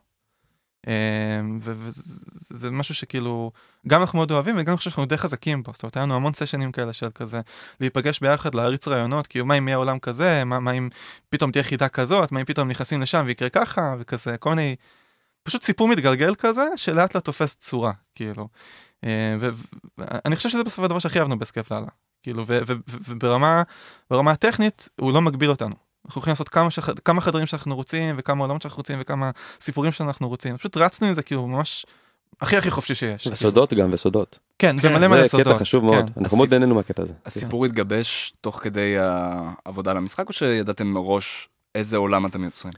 אמ, וזה משהו שכאילו גם אנחנו מאוד אוהבים וגם אני חושב שאנחנו די חזקים פה. זאת אומרת היה לנו המון סשנים כאלה של כזה להיפגש ביחד להריץ רעיונות כאילו מה אם יהיה עולם כזה? מה, מה אם פתאום תהיה חידה כזאת? מה אם פתאום נכנסים לשם ויקרה ככה? וכזה כל מיני פשוט סיפור מתגלגל כזה שלאט לאט תופס צורה כאילו. אמ, ואני חושב שזה בסוף הדבר שהכי אהבנו באסקייפ לאלה כאילו וברמה ברמה הטכנית הוא לא מגביל אותנו אנחנו יכולים לעשות כמה, שח... כמה חדרים שאנחנו רוצים וכמה עולמות שאנחנו רוצים וכמה סיפורים שאנחנו רוצים פשוט רצנו עם זה כאילו ממש הכי הכי חופשי שיש. וסודות גם וסודות. כן, כן ומלא מלא סודות. זה קטע חשוב מאוד, כן. אנחנו מאוד נהנינו מהקטע הזה. הסיפור התגבש תוך כדי העבודה על המשחק או שידעתם מראש איזה עולם אתם יוצרים?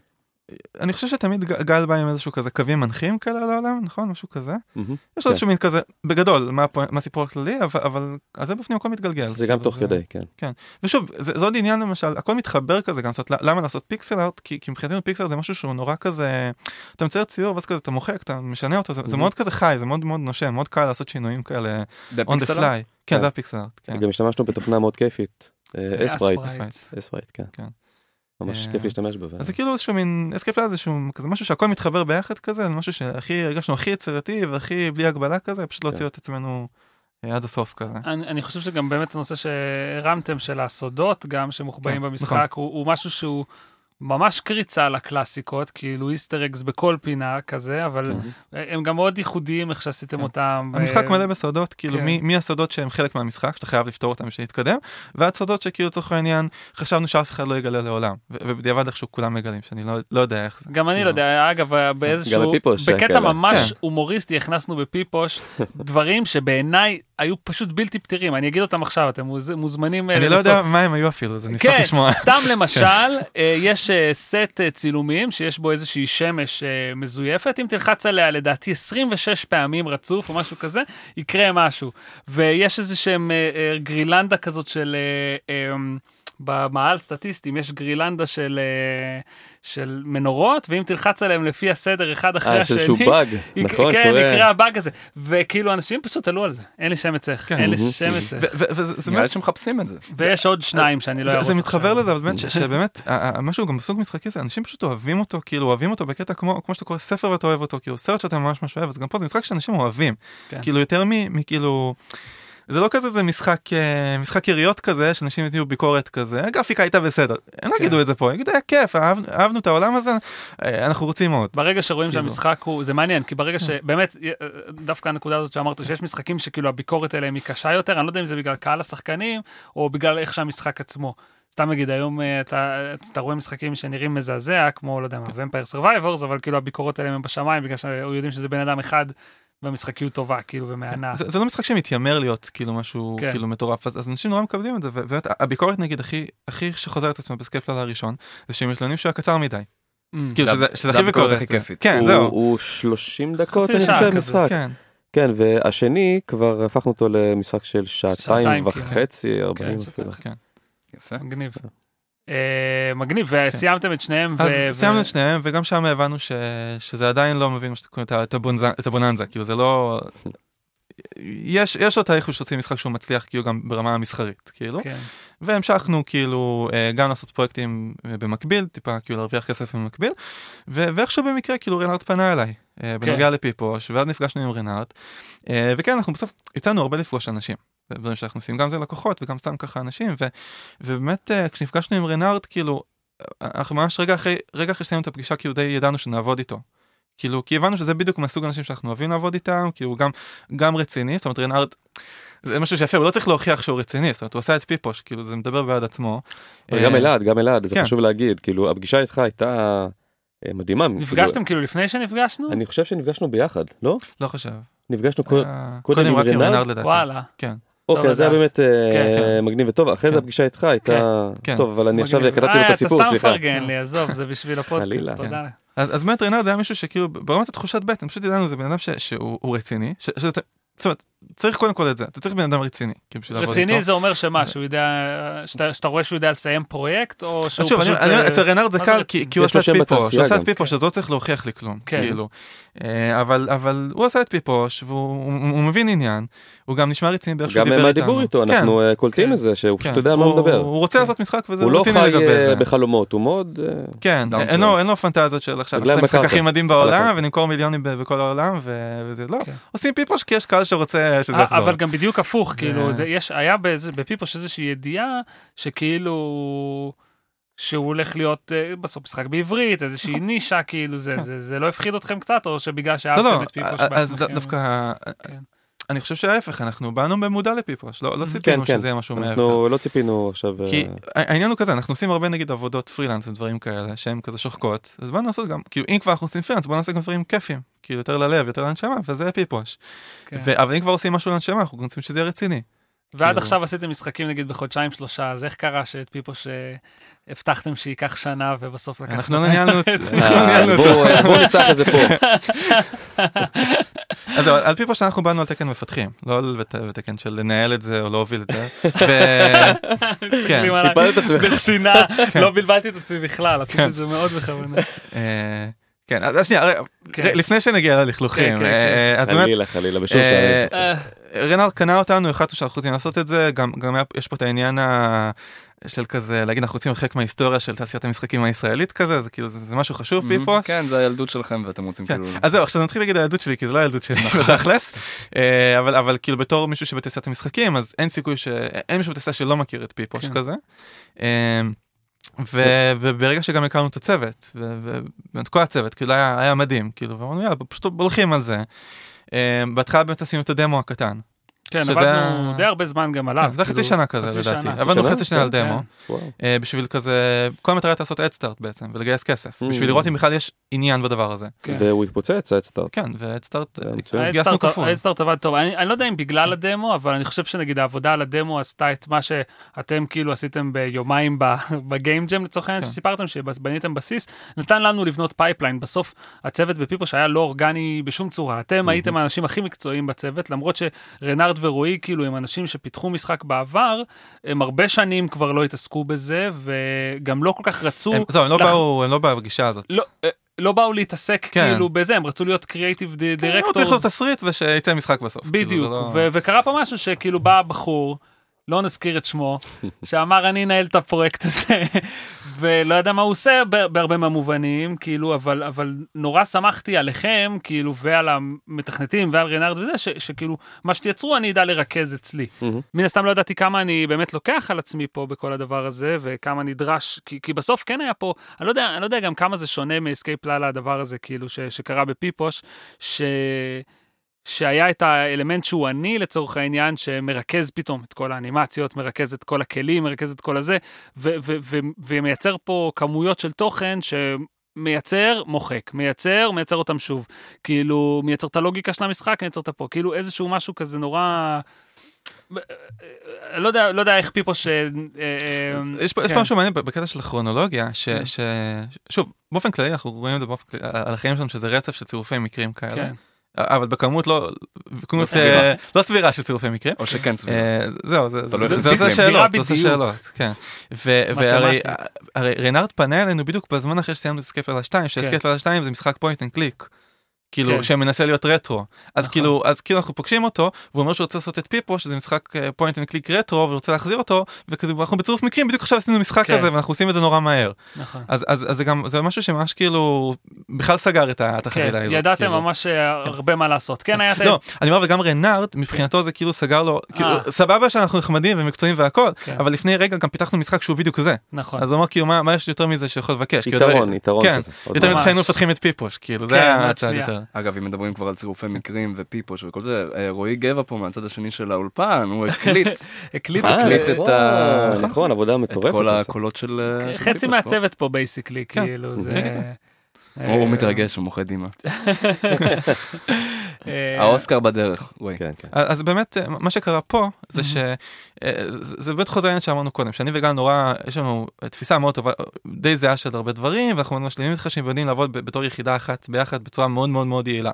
אני חושב שתמיד גל בא עם איזשהו כזה קווים מנחים כאלה לעולם, נכון? משהו כזה. יש איזשהו מין כזה, בגדול, מה הסיפור הכללי, אבל זה בפנים הכל מתגלגל. זה גם תוך כדי, כן. כן. ושוב, זה עוד עניין למשל, הכל מתחבר כזה גם, למה לעשות pixel art? כי מבחינתנו פיקסל זה משהו שהוא נורא כזה, אתה מצייר ציור ואז כזה אתה מוחק, אתה משנה אותו, זה מאוד כזה חי, זה מאוד מאוד נושם, מאוד קל לעשות שינויים כאלה, on the fly. כן, כן, זה ה pixel art. כן. גם השתמשנו בתוכנה מאוד כיפית, Aseprite. Aseprite, כן. ממש כיף להשתמש בה. אז זה כאילו איזשהו מין אסקייפ לאלה זה שהוא כזה משהו שהכל מתחבר ביחד כזה, משהו שהכי הרגשנו הכי יצירתי והכי בלי הגבלה כזה, פשוט להוציא את עצמנו אה, עד הסוף כזה. אני חושב שגם באמת הנושא שהרמתם של הסודות גם שמוחבאים במשחק נכון. הוא משהו שהוא. ממש קריצה לקלאסיקות, כאילו איסטר אקס בכל פינה כזה, אבל כן. הם גם מאוד ייחודיים איך שעשיתם כן. אותם. המשחק ו... מלא בסודות, כאילו כן. מי, מי הסודות שהם חלק מהמשחק, שאתה חייב לפתור אותם בשביל להתקדם, ועד סודות שכאילו לצורך העניין, חשבנו שאף אחד לא יגלה לעולם, ובדיעבד איכשהו כולם מגלים, שאני לא, לא יודע איך זה. גם אני לא כאילו. יודע, אגב, באיזשהו, בקטע ממש הומוריסטי הכנסנו בפיפוש דברים שבעיניי היו פשוט בלתי פתירים, אני אגיד אותם עכשיו, אתם מוזמנים אני לא יודע מה הם היו אפילו, אז אני אשמח לשמוע. סתם למשל, אה, יש סט אה, צילומים שיש בו איזושהי שמש אה, מזויפת, אם תלחץ עליה לדעתי 26 פעמים רצוף או משהו כזה, יקרה משהו. ויש איזה שהם אה, גרילנדה כזאת של... במעל סטטיסטים יש גרילנדה של, אה, של מנורות, ואם תלחץ עליהם לפי הסדר אחד אחרי השני, איזשהו באג, נכון? כן, יקרה הבאג הזה. וכאילו אנשים פשוט עלו על זה, אין לי שם אצלך, כן. אין לי שם אצלך. נראה לי שמחפשים את זה. ויש עוד שניים שאני לא ארוס. זה מתחבר לזה, אבל באמת שבאמת, משהו גם בסוג משחקי זה, אנשים פשוט אוהבים אותו, כאילו אוהבים אותו בקטע כמו שאתה קורא ספר ואתה אוהב אותו, כאילו סרט שאתה ממש ממש אוהב, אז גם פה זה משחק שאנשים אוהבים. כן. כאילו יותר מכאילו... זה לא כזה זה משחק אה, משחק יריות כזה שאנשים יתנו ביקורת כזה הגרפיקה הייתה בסדר הם לא כן. יגידו את זה פה יגידו היה כיף אהבנו את העולם הזה אה, אנחנו רוצים עוד. ברגע שרואים כאילו. שהמשחק הוא זה מעניין כי ברגע כן. שבאמת אה, דווקא הנקודה הזאת שאמרת שיש משחקים שכאילו הביקורת עליהם היא קשה יותר אני לא יודע אם זה בגלל קהל השחקנים או בגלל איך שהמשחק עצמו. סתם נגיד היום אתה, אתה רואה משחקים שנראים מזעזע כמו לא יודע מה Vampire Survivors אבל כאילו הביקורות האלה הם בשמיים בגלל שיודעים שזה בן אדם אחד והמשחקיות טובה כאילו ומהנה. זה, זה לא משחק שמתיימר להיות כאילו משהו כן. כאילו מטורף אז, אז אנשים נורא מקבלים את זה ובאמת הביקורת נגיד הכי הכי שחוזרת עצמה ב Escape Lala הראשון זה שהם מתלוננים שהוא היה קצר מדי. Mm. כאילו שזה, שזה הכי ביקורת הכי כיפית. כן זהו. הוא 30 דקות אני חושב משחק. כן. כן והשני כבר הפכנו אותו למשחק של שעתיים וחצי 40 כן, אפילו. כן. יפה. מגניב. אה, מגניב, וסיימתם. את שניהם. אז סיימנו את שניהם, וגם שם הבנו שזה עדיין לא מבין את הבוננזה, כאילו זה לא... יש יש לו תהליך שעושים משחק שהוא מצליח כאילו גם ברמה המסחרית כאילו כן. והמשכנו כאילו אה, גם לעשות פרויקטים אה, במקביל טיפה כאילו להרוויח כסף במקביל ואיכשהו במקרה כאילו רנארט פנה אליי כן. בנוגע לפיפוש ואז נפגשנו עם רנארט וכן אנחנו בסוף יצאנו הרבה לפגוש אנשים דברים שאנחנו עושים, גם זה לקוחות וגם סתם ככה אנשים, ו, ובאמת אה, כשנפגשנו עם רנארד, כאילו, אנחנו ממש רגע אחרי, רגע אחרי שסיימנו את הפגישה, כאילו די ידענו שנעבוד איתו. כאילו, כי הבנו שזה בדיוק מהסוג האנשים שאנחנו אוהבים לעבוד איתם, כאילו גם, גם רציני, זאת אומרת רנארד, זה משהו שיפה, הוא לא צריך להוכיח שהוא רציני, זאת אומרת, הוא עשה את פיפוש, כאילו זה מדבר בעד עצמו. גם אה, אלעד, גם אלעד, זה כן. חשוב להגיד, כאילו הפגישה איתך הייתה אה, מדהימה. נפגשתם כאילו לפני שנפגשנו? אני חושב שנפגשנו ביחד, לא? לא חושב. נפגשנו קודם עם רנארד, וואלה. כן. אוקיי, זה היה באמת אה, כן, כן. מגניב וטוב, אחרי זה כן. הפגישה איתך הייתה, טוב, אבל אני עכשיו כתבתי לו את הסיפור, סליחה. אתה סתם מפרגן לי, עזוב, זה בשביל הפודקאסט, תודה. אז באמת רנארד זה היה מישהו שכאילו ברמת התחושת בטן, פשוט ידענו זה בן אדם שהוא רציני, זאת אומרת, צריך קודם כל את זה, אתה צריך בן אדם רציני. רציני זה אומר שמה, שהוא יודע, שאתה רואה שהוא יודע לסיים פרויקט, או שהוא פשוט... אה, אצל רנארד זה קל, כי הוא עשה את פיפוש, הוא עשה את פיפוש, אז לא צריך להוכיח לי כלום, כאילו. אה, אבל הוא עשה את פיפוש, והוא מבין עניין, הוא גם נשמע רציני באיך שהוא דיבר איתנו. גם מהדיבור איתו, אנחנו כן. אה, קולטים כן. את זה, שהוא פשוט כן. יודע על מה הוא מדבר. הוא רוצה לעשות משחק וזה רציני לגבי זה. הוא לא חי בחלומות, הוא מאוד... כן, אין לו פנטזיות של עכשיו, לעשות המשחק הכי מדהים בעולם, ונמכור מיליונים בכל העולם, וזה לא. עושים פיפוש כי יש קהל שרוצה שזה יחזור. אבל גם בדיוק הפוך, כאילו, יש, היה בפיפוש איזושהי ידיעה, שכאילו... שהוא הולך להיות uh, בסוף משחק בעברית, איזושהי נכון. נישה, כאילו, זה, כן. זה, זה לא הפחיד אתכם קצת, או שבגלל שאהבתם לא, לא, את פיפוש בעצמכם? אז דווקא, כן. אני חושב שההפך, אנחנו באנו במודע לפיפוש, לא, לא ציפינו כן, שזה יהיה משהו מעבר. אנחנו לא ציפינו עכשיו... כי אה, העניין הוא כזה, אנחנו עושים הרבה נגיד עבודות פרילנס ודברים כאלה, שהם כזה שוחקות, אז באנו לעשות גם, כאילו אם כבר אנחנו עושים פרילנס, בואו נעשה גם דברים כיפים, כאילו יותר ללב, יותר לנשמה, וזה פיפוש. כן. אבל אם כבר עושים משהו לנשמה, אנחנו רוצים שזה יהיה רציני. ועד כאילו... עכשיו עשיתם משחקים נגיד בחודשיים שלושה, אז איך קרה שאת פיפו שהבטחתם שייקח שנה ובסוף לקח... אנחנו לא ניהלנו את זה. אז בואו נפתח את זה פה. אז על פיפו שאנחנו באנו על תקן מפתחים, לא על תקן של לנהל את זה או להוביל את זה. כן. טיפלת את עצמך. בשינה, כן. לא בלבלתי את עצמי בכלל, עשיתי את זה מאוד בכוונה. אה, כן, אז שנייה, כן. לפני שנגיע ללכלוכים, כן, אה, אז באמת, חלילה, חלילה, בשום אה, רנארד קנה אותנו, החלטנו שאנחנו רוצים לעשות את זה, גם יש פה את העניין של כזה להגיד אנחנו רוצים חלק מההיסטוריה של תעשיית המשחקים הישראלית כזה זה כאילו זה משהו חשוב פיפו. כן זה הילדות שלכם ואתם רוצים כאילו. אז זהו עכשיו אני מתחיל להגיד הילדות שלי כי זה לא הילדות שלי בתכלס אה, אבל אבל כאילו בתור מישהו שבתעשיית המשחקים אז אין סיכוי שאין מישהו בתעשייה שלא מכיר את פיפו שכזה. וברגע שגם הכרנו את הצוות, ואת כל הצוות, כאילו היה, היה מדהים, כאילו, ואמרנו יאללה, פשוט הולכים על זה. אה, בהתחלה באמת עשינו את הדמו הקטן, כן, עבדנו די הרבה זמן גם עליו. כן, זה חצי כאילו, שנה כזה לדעתי. עבדנו חצי שנה על כן. דמו, אה, בשביל כזה, כל המטרה הייתה לעשות אדסטארט בעצם, ולגייס כסף, mm. בשביל לראות אם בכלל יש עניין בדבר הזה. כן. והוא התפוצץ, ה Headstart. כן, וה Headstart, אה, גייסנו כפול. האדסטארט עבד טוב, אני לא יודע אם בגלל הדמו, אבל אני חושב שנגיד העבודה על הדמו עשתה את מה שאתם כאילו עשיתם ביומיים ב game jam לצורך העניין, שסיפרתם שבניתם בסיס, נתן לנו לבנות pipeline. בסוף הצוות בפיפו שהיה לא אורגני בשום צורה, אתם הייתם האנשים הכי מקצועיים בצוות, למרות שרנארד ורועי כאילו הם אנשים שפיתחו משחק בעבר, הם הרבה שנים כבר לא התעסקו בזה, וגם לא כל כך רצו... הם, זהו, הם לא לח... באו, הם לא באו בגישה הזאת. לא, אה, לא באו להתעסק כן. כאילו בזה, הם רצו להיות קריאייטיב דירקטור. כן, הוא צריך להיות תסריט ושיצא משחק בסוף. כאילו, בדיוק, כאילו, לא... וקרה פה משהו שכאילו בא בחור. לא נזכיר את שמו, שאמר אני אנהל את הפרויקט הזה, ולא יודע מה הוא עושה בהרבה מהמובנים, כאילו, אבל, אבל נורא שמחתי עליכם, כאילו, ועל המתכנתים ועל רנארד וזה, ש, שכאילו, מה שתייצרו אני אדע לרכז אצלי. מן הסתם לא ידעתי כמה אני באמת לוקח על עצמי פה בכל הדבר הזה, וכמה נדרש, כי, כי בסוף כן היה פה, אני לא יודע, אני לא יודע גם כמה זה שונה מ Escape Lala הדבר הזה, כאילו, ש, שקרה בפיפוש, ש... שהיה את האלמנט שהוא אני לצורך העניין, שמרכז פתאום את כל האנימציות, מרכז את כל הכלים, מרכז את כל הזה, ומייצר פה כמויות של תוכן שמייצר, מוחק, מייצר, מייצר אותם שוב. כאילו, מייצר את הלוגיקה של המשחק, מייצר את הפה. כאילו איזשהו משהו כזה נורא... לא יודע, לא יודע איך פיפו ש... אה, יש פה כן. משהו מעניין בקטע של הכרונולוגיה, כן. ששוב, באופן כללי אנחנו רואים את זה על החיים שלנו שזה רצף של צירופי מקרים כאלה. אבל בכמות לא, בכמות לא, לא סבירה של צירופי מקרים. או שכן סבירה. אה, זהו, זה עושה שאלות, זה עושה שאלות, כן. והרי רנארד פנה אלינו בדיוק בזמן אחרי שסיימנו את Escape Lala 2, ש Escape Lala 2 זה משחק point and click. כאילו כן. שמנסה להיות רטרו אז נכון. כאילו אז כאילו אנחנו פוגשים אותו והוא אומר שהוא רוצה לעשות את פיפו שזה משחק point and click רטרו ורוצה להחזיר אותו וכזה אנחנו בצירוף מקרים בדיוק עכשיו עשינו משחק כן. כזה ואנחנו עושים את זה נורא מהר. נכון. אז, אז, אז זה גם זה משהו שממש כאילו בכלל סגר את החבילה כן, הזאת. ידעתם כאילו. ממש אה, כן. הרבה מה לעשות כן היה. לא אני אומר וגם רנארד מבחינתו זה כאילו סגר לו כאילו אה. סבבה שאנחנו נחמדים ומקצועיים והכל כן. אבל לפני רגע גם פיתחנו משחק שהוא בדיוק זה. נכון. אז הוא אמר כאילו מה, מה יש יותר מזה שיכול לבקש. יתרון יתרון כן. יותר מזה שהיינו מפתחים את פיפוש כאילו זה כן, הצעד יותר. אגב, אם מדברים כבר על צירופי מקרים ופיפוש וכל זה, אה, רועי גבע פה מהצד השני של האולפן, הוא הקליט, הקליט את ה... נכון, עבודה מטורפת. את כל הקולות של... אה, חצי מהצוות פה basically, כן. כאילו, זה... הוא מתרגש, הוא מוחה דמעה. אה, האוסקר בדרך. כן, כן. אז באמת מה שקרה פה זה שזה באמת חוזר לעניין שאמרנו קודם שאני וגל נורא יש לנו תפיסה מאוד טובה די זהה של הרבה דברים ואנחנו משלימים את חשים ויודעים לעבוד בתור יחידה אחת ביחד בצורה מאוד מאוד מאוד יעילה.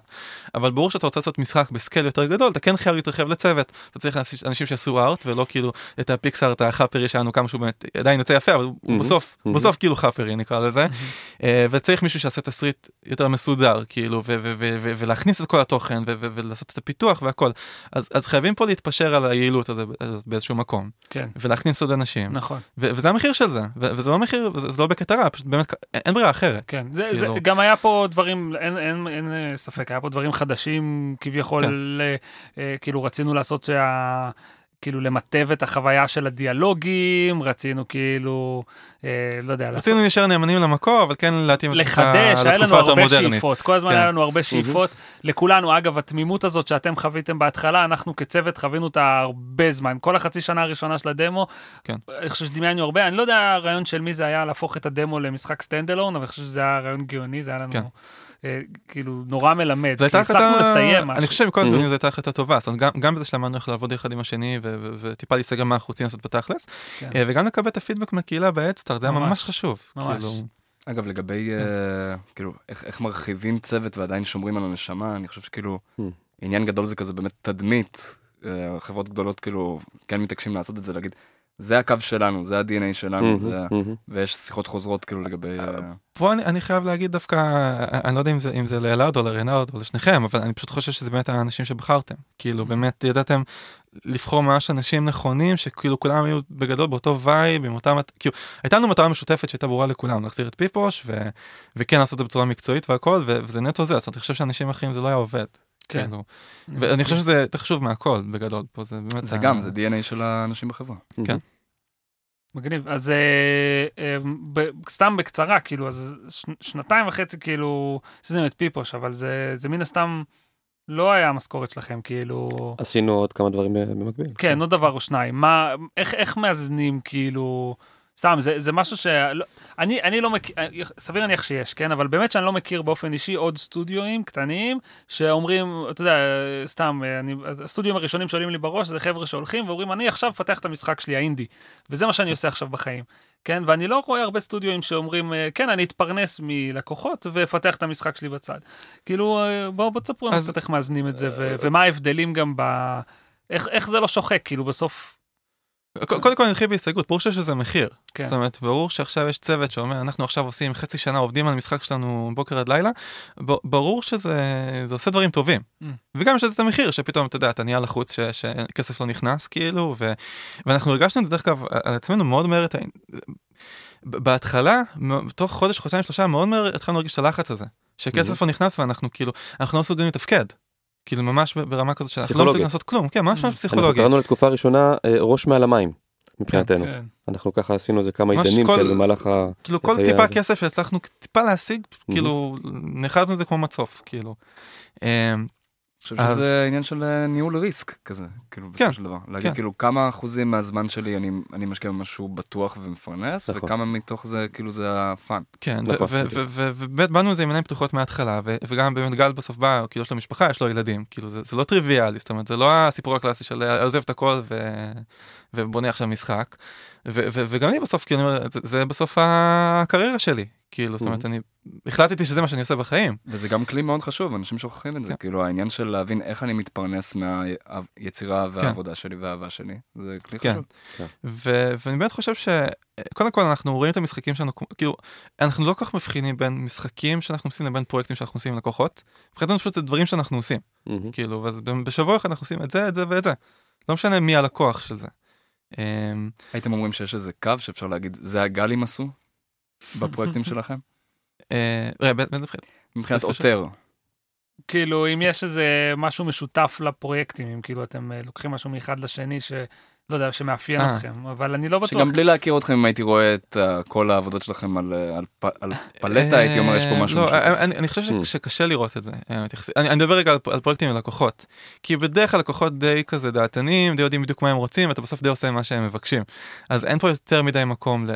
אבל ברור שאתה רוצה לעשות משחק ב scale יותר גדול אתה כן חייב להתרחב לצוות. אתה צריך אנשים שיעשו ארט ולא כאילו את הפיקסאר את החאפרי שלנו כמה שהוא באמת עדיין יוצא יפה אבל הוא בסוף בסוף כאילו חאפרי נקרא לזה. אה, וצריך מישהו שיעשה תסריט יותר מסודר כאילו ולהכניס את כל התוכן ולעשות את הפיתוח והכל. אז אז חייבים פה להתפשר על היעילות הזה באיזשהו מקום. כן. ולהכניס עוד אנשים. נכון. וזה המחיר של זה. וזה לא מחיר זה לא בקטע רע פשוט באמת אין ברירה אחרת. כן. זה, כאילו... זה גם היה פה דברים אין, אין, אין, אין ספק היה פה דברים חדשים כביכול כן. ל, אה, כאילו רצינו לעשות שה... כאילו למטב את החוויה של הדיאלוגים, רצינו כאילו, אה, לא יודע. רצינו להישאר נאמנים למקור, אבל כן להתאים אותו לתקופה יותר מודרנית. לחדש, היה לנו הרבה שאיפות, כל הזמן כן. היה לנו הרבה שאיפות. לכולנו, אגב, התמימות הזאת שאתם חוויתם בהתחלה, אנחנו כצוות חווינו אותה הרבה זמן. כל החצי שנה הראשונה של הדמו, כן. אני חושב שדמיינו הרבה, אני לא יודע הרעיון של מי זה היה להפוך את הדמו למשחק stand alone, אבל אני חושב שזה היה רעיון גאוני, זה היה לנו... כן. אה, כאילו נורא מלמד, כי הצלחנו לסיים משהו. אני חושב שמכל הדברים זו הייתה החלטה טובה, זאת אומרת גם בזה שלמדנו איך לעבוד אחד עם השני וטיפה להיסגר מה אנחנו רוצים לעשות בתכלס, כן. וגם לקבל את הפידבק מהקהילה בהדסטארט, זה היה ממש חשוב. ממש. כאילו... אגב, לגבי, כן. uh, כאילו, איך, איך מרחיבים צוות ועדיין שומרים על הנשמה, אני חושב שכאילו, mm. עניין גדול זה כזה באמת תדמית. Uh, חברות גדולות כאילו כן מתעקשים לעשות את זה, להגיד, זה הקו שלנו, זה ה-DNA שלנו, זה... ויש שיחות חוזרות כאילו לגבי... אה, פה אני, אני חייב להגיד דווקא, אני לא יודע אם זה, אם זה לאלעד או לרנארד או לשניכם, אבל אני פשוט חושב שזה באמת האנשים שבחרתם. כאילו באמת ידעתם לבחור ממש אנשים נכונים, שכאילו כולם היו בגדול באותו vibe, עם אותה, כאילו, הייתה לנו מטרה משותפת שהייתה ברורה לכולם, להחזיר את פיפוש, ו, וכן לעשות את זה בצורה מקצועית והכל, וזה נטו זה, זאת אומרת, אני חושב שאנשים אחרים זה לא היה עובד. כן. כאילו. ואני חושב שזה יותר חשוב מהכל בגדול פה זה באמת זה גם זה DNA של האנשים בחברה כן. מגניב אז אה, אה, סתם בקצרה כאילו אז שנתיים וחצי כאילו עשיתם את פיפוש אבל זה זה מן הסתם לא היה המשכורת שלכם כאילו עשינו עוד כמה דברים במקביל כן עוד דבר או שניים מה איך איך מאזנים כאילו. סתם, זה, זה משהו ש... אני, אני לא מכיר, סביר להניח שיש, כן? אבל באמת שאני לא מכיר באופן אישי עוד סטודיואים קטנים שאומרים, אתה יודע, סתם, אני, הסטודיואים הראשונים שעולים לי בראש זה חבר'ה שהולכים ואומרים, אני עכשיו מפתח את המשחק שלי, האינדי. וזה מה שאני עושה עכשיו בחיים. כן? ואני לא רואה הרבה סטודיואים שאומרים, כן, אני אתפרנס מלקוחות ואפתח את המשחק שלי בצד. כאילו, בואו בוא תספרו לנו קצת איך מאזנים את זה, ו- ומה ההבדלים גם ב... איך, איך זה לא שוחק, כאילו בסוף קודם כל אני אתחיל בהסתייגות, ברור שיש לזה מחיר. כן. זאת אומרת, ברור שעכשיו יש צוות שאומר, אנחנו עכשיו עושים חצי שנה, עובדים על המשחק שלנו בוקר עד לילה, ברור שזה עושה דברים טובים. Mm. וגם יש לזה את המחיר, שפתאום, אתה יודע, אתה נהיה לחוץ, שכסף לא נכנס, כאילו, ו, ואנחנו הרגשנו את זה, דרך אגב, על עצמנו מאוד מהר. בהתחלה, תוך חודש, חודשיים, שלושה, מאוד מהר התחלנו להרגיש את הלחץ הזה. שכסף mm-hmm. לא נכנס ואנחנו כאילו, אנחנו לא מסוגלים לתפקד. כאילו ממש ברמה כזאת שאנחנו לא מסוגלים לעשות כלום, כן, ממש ממש פסיכולוגי. אנחנו קראנו לתקופה הראשונה אה, ראש מעל המים, מבחינתנו. כן. אנחנו ככה עשינו איזה כמה עידנים כאלה במהלך ה... כאילו כל טיפה כסף שהצלחנו טיפה להשיג, כאילו נחזנו את זה כמו מצוף, כאילו. חושב אז... שזה עניין של אה, ניהול ריסק כזה, כאילו בסופו כן, של דבר. להגיד כן. כאילו כמה אחוזים מהזמן שלי אני, אני משקיע במשהו בטוח ומפרנס, נכון. וכמה מתוך זה כאילו זה הפאן. כן, נכון. ובאמת באנו לזה עם עיניים פתוחות מההתחלה, וגם באמת גל בסוף בא, כאילו יש לו משפחה, יש לו ילדים, כאילו זה, זה לא טריוויאלי, זאת אומרת זה לא הסיפור הקלאסי של אה, עוזב את הכל ו... ובונה עכשיו משחק. וגם אני בסוף, כאילו, זה, זה בסוף הקריירה שלי, כאילו, זאת אומרת, אני החלטתי שזה מה שאני עושה בחיים. וזה גם כלי מאוד חשוב, אנשים שוכחים את זה, כן. כאילו העניין של להבין איך אני מתפרנס מהיצירה כן. והעבודה שלי והאהבה שלי, זה כלי כן. חשוב. ואני באמת חושב שקודם כל אנחנו רואים את המשחקים שלנו, כאילו, אנחנו לא כל כך מבחינים בין משחקים שאנחנו עושים לבין פרויקטים שאנחנו עושים עם לקוחות, מבחינתנו פשוט זה דברים שאנחנו עושים, כאילו, אז בשבוע אחד אנחנו עושים את זה, את זה ואת זה. לא משנה מי הלקוח של זה. אמ, הייתם אומרים שיש איזה קו שאפשר להגיד, זה הגלים עשו בפרויקטים שלכם? אה, רגע, באיזה בחינת? מבחינת עותר. כאילו, אם יש איזה משהו משותף לפרויקטים, אם כאילו אתם אה, לוקחים משהו מאחד לשני, ש... לא יודע, שמאפיין אה. אתכם, אבל אני לא בטוח. שגם בלי להכיר אתכם, אם הייתי רואה את כל העבודות שלכם על פלטה, הייתי אומר, יש פה משהו. לא, אני חושב hmm. שקשה לראות את זה. אני מדבר רגע על פרויקטים עם לקוחות. כי בדרך כלל לקוחות די כזה דעתנים, די יודעים בדיוק מה הם רוצים, ואתה בסוף די עושה מה שהם מבקשים. אז אין פה יותר מדי מקום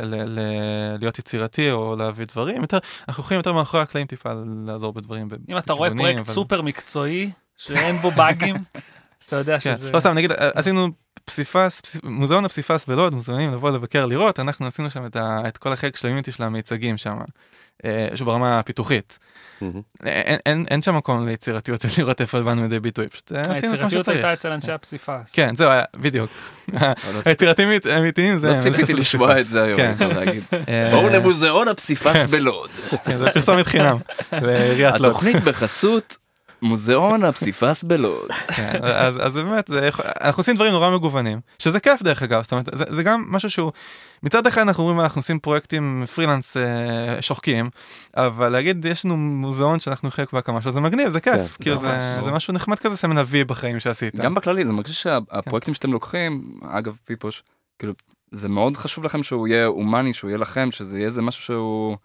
להיות יצירתי או להביא דברים, אנחנו יכולים יותר מאחורי הקלעים טיפה לעזור בדברים. אם אתה רואה פרויקט סופר מקצועי, שאין בו באגים, אז אתה יודע כן. שזה... לא סתם, נגיד, עשינו פסיפס, מוזיאון הפסיפס בלוד, מוזיאונים לבוא לבקר לראות, אנחנו עשינו שם את, ה, את כל החלק של המיוניטי של המיצגים שם, אה, שהוא ברמה הפיתוחית. אין, אין, אין שם מקום ליצירתיות לראות איפה הבאנו לידי ביטוי, פשוט אה, עשינו את מה שצריך. היצירתיות הייתה אצל אנשי הפסיפס. כן, זהו, בדיוק. היצירתיים אמיתיים זה... לא ציפיתי לשמוע את זה היום, כן. אה, בואו למוזיאון הפסיפס כן. בלוד. זה פרסומת חינם, לעיריית לוד. התוכנית בחסות מוזיאון הפסיפס בלוד. כן, אז, אז באמת, זה, אנחנו עושים דברים נורא מגוונים, שזה כיף דרך אגב, זאת אומרת, זה, זה גם משהו שהוא, מצד אחד אנחנו אומרים אנחנו עושים פרויקטים פרילנס אה, שוחקים, אבל להגיד יש לנו מוזיאון שאנחנו חלק בהקמה שלו, זה מגניב, זה כיף, כן, כאילו זה, זה, זה משהו נחמד כזה סמן אבי בחיים שעשית. גם בכללי, זה מרגיש שהפרויקטים כן. שאתם לוקחים, אגב פיפוש, כאילו, זה מאוד חשוב לכם שהוא יהיה הומני, שהוא יהיה לכם, שזה יהיה איזה משהו שהוא...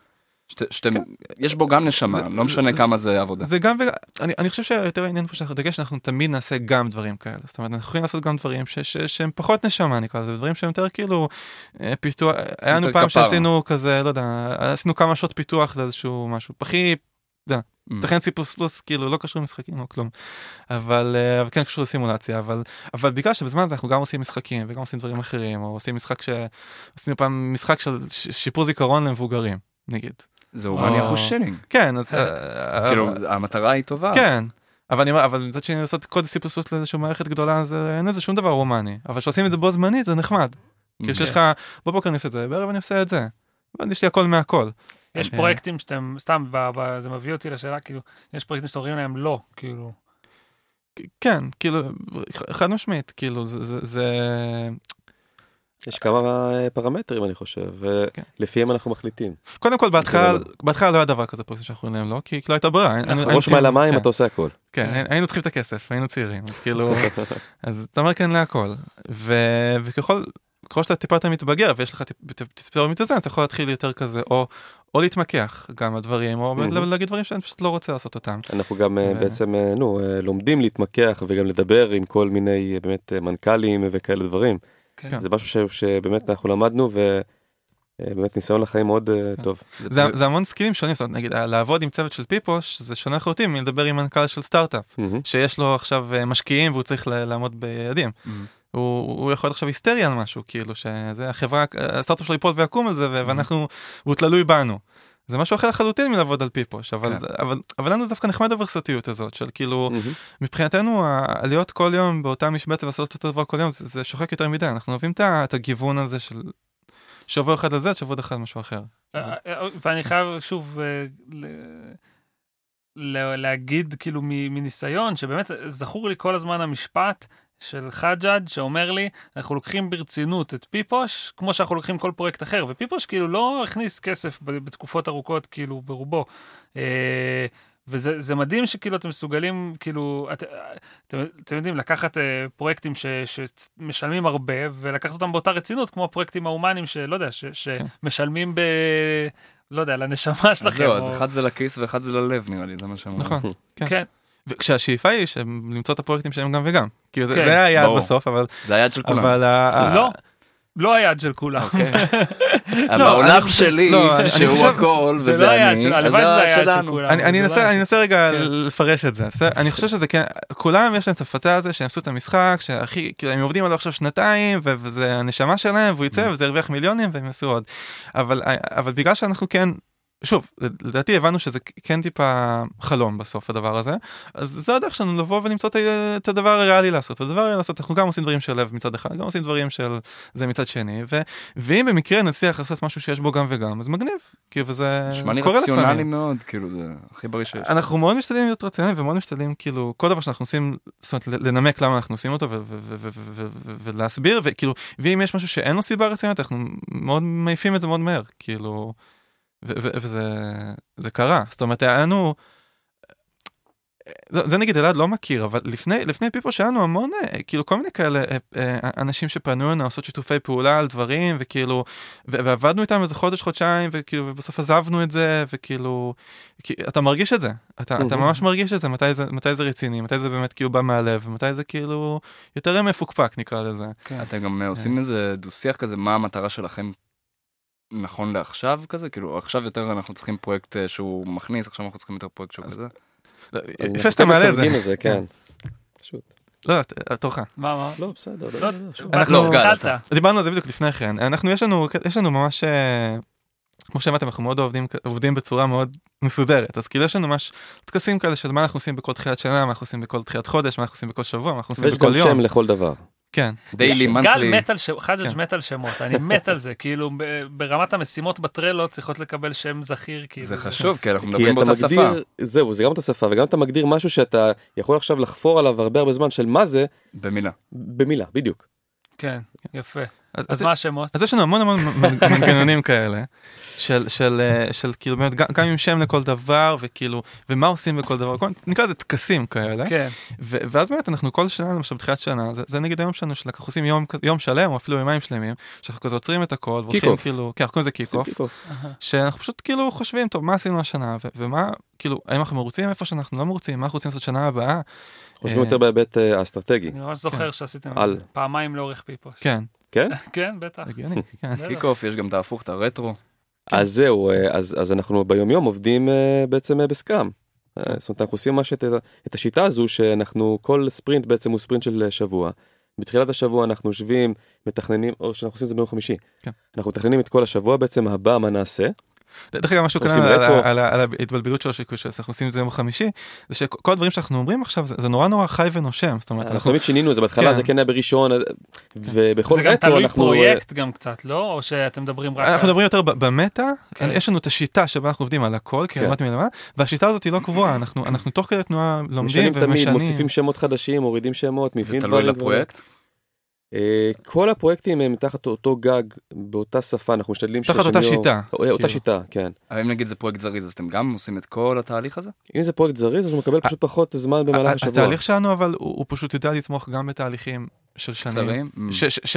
שאתם, כן. יש בו גם נשמה, זה, לא משנה זה, כמה זה עבודה. זה גם, אני, אני חושב שיותר העניין פה שאנחנו דגש, אנחנו תמיד נעשה גם דברים כאלה. זאת אומרת, אנחנו יכולים לעשות גם דברים ש, ש, שהם פחות נשמה, נקרא לזה, דברים שהם יותר כאילו אה, פיתוח, היה לנו פעם שעשינו כזה, לא יודע, עשינו כמה שעות פיתוח לאיזשהו משהו, הכי תכן C++ כאילו לא קשור למשחקים או כלום אבל אבל כן קשור לסימולציה אבל אבל בגלל שבזמן הזה אנחנו גם עושים משחקים וגם עושים דברים אחרים או עושים משחק שעשינו פעם משחק של שיפור זיכרון למבוגרים נגיד. זה הומני אחוז שינינג. כן אז כאילו המטרה היא טובה. כן. אבל אני אומר, אבל מצד שני לעשות קוד C++ לאיזושהי מערכת גדולה, זה אין איזה שום דבר רומני. אבל כשעושים את זה בו זמנית זה נחמד. כי כשיש לך, בבוקר אני עושה את זה, בערב אני עושה את זה. יש לי הכל מהכל. יש פרויקטים שאתם, סתם, זה מביא אותי לשאלה, כאילו, יש פרויקטים שאתם אומרים להם לא, כאילו. כן, כאילו, חד משמעית, כאילו, זה... יש כמה פרמטרים אני חושב, ולפיהם אנחנו מחליטים. קודם כל בהתחלה לא היה דבר כזה פרויקטים שאנחנו קוראים להם לא, כי לא הייתה ברירה. ראש מעל המים אתה עושה הכל. כן, היינו צריכים את הכסף, היינו צעירים, אז כאילו, אז אתה אומר כן להכל. וככל ככל שאתה טיפה יותר מתבגר ויש לך טיפה מתאזן, אתה יכול להתחיל יותר כזה, או, או להתמקח גם על דברים, או להגיד דברים שאני פשוט לא רוצה לעשות אותם. אנחנו גם בעצם, נו, לומדים להתמקח וגם לדבר עם כל מיני באמת מנכ"לים וכאלה דברים. כן. זה משהו שבאמת אנחנו למדנו ובאמת ניסיון לחיים מאוד טוב. זה, זה המון סקילים שונים, זאת אומרת, נגיד, לעבוד עם צוות של פיפוש זה שונה לחלוטין מלדבר עם מנכ"ל של סטארט-אפ, שיש לו עכשיו משקיעים והוא צריך לעמוד ביעדים. הוא, הוא יכול להיות עכשיו היסטרי על משהו, כאילו שזה החברה, הסטארט-אפ שלו ייפול ויקום על זה, ואנחנו, הוא תלוי בנו. זה משהו אחר לחלוטין מלעבוד על פיפוש, אבל, כן. זה, אבל, אבל לנו דווקא נחמד הוורסטיות הזאת, של כאילו, mm-hmm. מבחינתנו, להיות כל יום באותה משבצת ולעשות אותו דבר כל יום, זה, זה שוחק יותר מדי, אנחנו אוהבים את הגיוון הזה של שבוע אחד על זה, שבוע אחד משהו אחר. אה, אה, ואני חייב שוב אה, להגיד כאילו מניסיון, שבאמת זכור לי כל הזמן המשפט, של חג'אד שאומר לי, אנחנו לוקחים ברצינות את פיפוש, כמו שאנחנו לוקחים כל פרויקט אחר, ופיפוש כאילו לא הכניס כסף בתקופות ארוכות, כאילו ברובו. אה, וזה מדהים שכאילו אתם מסוגלים, כאילו, את, אתם, אתם יודעים, לקחת uh, פרויקטים ש, שמשלמים הרבה, ולקחת אותם באותה רצינות, כמו הפרויקטים ההומניים שלא יודע, ש, כן. שמשלמים ב... לא יודע, לנשמה שלכם. זהו, אז אחד זה לכיס ואחד זה ללב נראה לי, זה מה שאמרנו. נכון, כן. וכשהשאיפה היא למצוא את הפרויקטים שלהם גם וגם. כאילו זה, כן, זה היעד בסוף, אבל... זה היעד של כולם. אבל... לא. לא היעד של כולם. אוקיי. בעולם שלי, שהוא הכל, וזה לא אני, הלוואי שזה היעד של כולם. אני אנסה רגע כן. לפרש את זה, אני חושב שזה כן, כולם יש להם את הפתה הזה שהם עשו את המשחק, שהכי, כאילו הם עובדים עליו עכשיו שנתיים, וזה הנשמה שלהם, והוא יצא, mm. וזה ירוויח מיליונים, והם יעשו עוד. אבל בגלל שאנחנו כן שוב, לדעתי הבנו שזה כן טיפה חלום בסוף הדבר הזה, אז זה הדרך שלנו לבוא ולמצוא את הדבר הריאלי לעשות, הדבר הריאלי לעשות, אנחנו גם עושים דברים של לב מצד אחד, גם עושים דברים של זה מצד שני, ו, ואם במקרה נצליח לעשות משהו שיש בו גם וגם, אז מגניב, כאילו וזה קורה לפעמים. נשמע לי רציונלי מאוד, כאילו זה הכי בריא שיש. אנחנו מאוד משתדלים להיות רציונליים ומאוד משתדלים, כאילו, כל דבר שאנחנו עושים, זאת אומרת, לנמק למה אנחנו עושים אותו ולהסביר, וכאילו, ואם יש משהו שאין לו סיבה רצינית, אנחנו מאוד מעיפים את זה מאוד מהר, כאילו... וזה קרה, זאת אומרת, היה לנו... זה, זה נגיד אלעד לא מכיר, אבל לפני, לפני פיפו שהיה לנו המון, אה, כאילו כל מיני כאלה אה, אה, אנשים שפנו לנו לעשות שיתופי פעולה על דברים, וכאילו, ועבדנו איתם איזה חודש, חודשיים, וכאילו, ובסוף עזבנו את זה, וכאילו, אתה מרגיש את זה, אתה, אתה ממש מרגיש את זה, מתי זה, מתי זה רציני, מתי זה באמת כאילו בא מהלב, ומתי זה כאילו יותר מפוקפק נקרא לזה. כן. אתם גם עושים איזה דו שיח כזה, מה המטרה שלכם נכון לעכשיו כזה? כאילו עכשיו יותר אנחנו צריכים פרויקט אה, שהוא מכניס, עכשיו אנחנו צריכים יותר פרויקט שהוא כזה? לא, לפני שאתה מעלה את זה. כן. פשוט. לא, תורך. מה, מה? לא, בסדר. לא, אנחנו, דיברנו על זה בדיוק לפני כן. אנחנו, יש לנו, יש לנו ממש, אה, כמו שאמרתם, אנחנו מאוד עובדים, עובדים בצורה מאוד מסודרת. אז כאילו יש לנו ממש טקסים כאלה של מה אנחנו עושים בכל תחילת שנה, מה אנחנו עושים בכל תחילת חודש, מה אנחנו עושים בכל שבוע, מה אנחנו עושים בכל יום. ויש גם שם לכל דבר. כן. דיילי, מנטלי. גל מת על שם, חג'ג' כן. מת על שמות, אני מת על זה, כאילו ברמת המשימות בטרלו צריכות לקבל שם זכיר, כאילו. זה חשוב, כי אנחנו מדברים באותה שפה. זהו, זה גם אותה שפה, וגם אתה מגדיר משהו שאתה יכול עכשיו לחפור עליו הרבה הרבה זמן של מה זה. במילה. במילה, בדיוק. כן, יפה. אז, אז מה השמות? אז יש לנו המון המון מנגנונים כאלה. של, של, אה, של כאילו באמת גם, גם עם שם לכל דבר וכאילו ומה עושים בכל דבר כל, נקרא לזה טקסים כאלה כן. ו, ואז באמת אנחנו כל שנה למשל בתחילת שנה זה, זה נגיד היום שלנו שאנחנו עושים יום, יום שלם או אפילו יומיים שלמים שאנחנו כזה עוצרים את הכל והולכים כאילו כן אנחנו קוראים לזה קיק אוף שאנחנו פשוט כאילו חושבים טוב מה עשינו השנה ו, ומה כאילו האם אנחנו מרוצים איפה שאנחנו לא מרוצים מה אנחנו רוצים לעשות שנה הבאה. חושבים יותר בהיבט אה, האסטרטגי. אני ממש זוכר שעשיתם פעמיים לאורך פיפוש. כן. כן? כן, בטח. הגיוני, כן. קיק אוף יש גם את ההפוך, את הרטרו. כן. אז זהו, אז, אז אנחנו ביום יום עובדים בעצם בסקראם. זאת אומרת, אנחנו עושים ממש את השיטה הזו שאנחנו, כל ספרינט בעצם הוא ספרינט של שבוע. בתחילת השבוע אנחנו יושבים, מתכננים, או שאנחנו עושים את זה ביום חמישי. כן. אנחנו מתכננים את כל השבוע בעצם הבא מה נעשה. דרך אגב משהו קטן על, על, על ההתבלבלות שלו שאנחנו עושים את זה יום חמישי זה שכל הדברים שאנחנו אומרים עכשיו זה, זה נורא נורא חי ונושם זאת אומרת אנחנו תמיד שינינו את זה בהתחלה כן. זה כן היה בראשון ובכל רטרו אנחנו. זה גם תלוי פרויקט גם קצת לא או שאתם מדברים רק. אנחנו מדברים יותר במטה כן. יש לנו את השיטה שבה אנחנו עובדים על הכל כן. כמעט מלמעלה והשיטה הזאת היא לא קבועה אנחנו אנחנו תוך כדי תנועה לומדים ומשנים. מוסיפים שמות חדשים מורידים שמות מביאים דברים. זה תלוי לפרויקט. אה, כל הפרויקטים הם תחת אותו גג, באותה שפה, אנחנו משתדלים תחת אותה שיטה. אותה כאילו. שיטה, כן. אבל אם נגיד זה פרויקט זריז, אז אתם גם עושים את כל התהליך הזה? אם זה פרויקט זריז, אז הוא מקבל פשוט פחות זמן במהלך השבוע. התהליך שלנו, אבל הוא פשוט יודע לתמוך גם בתהליכים של שנים.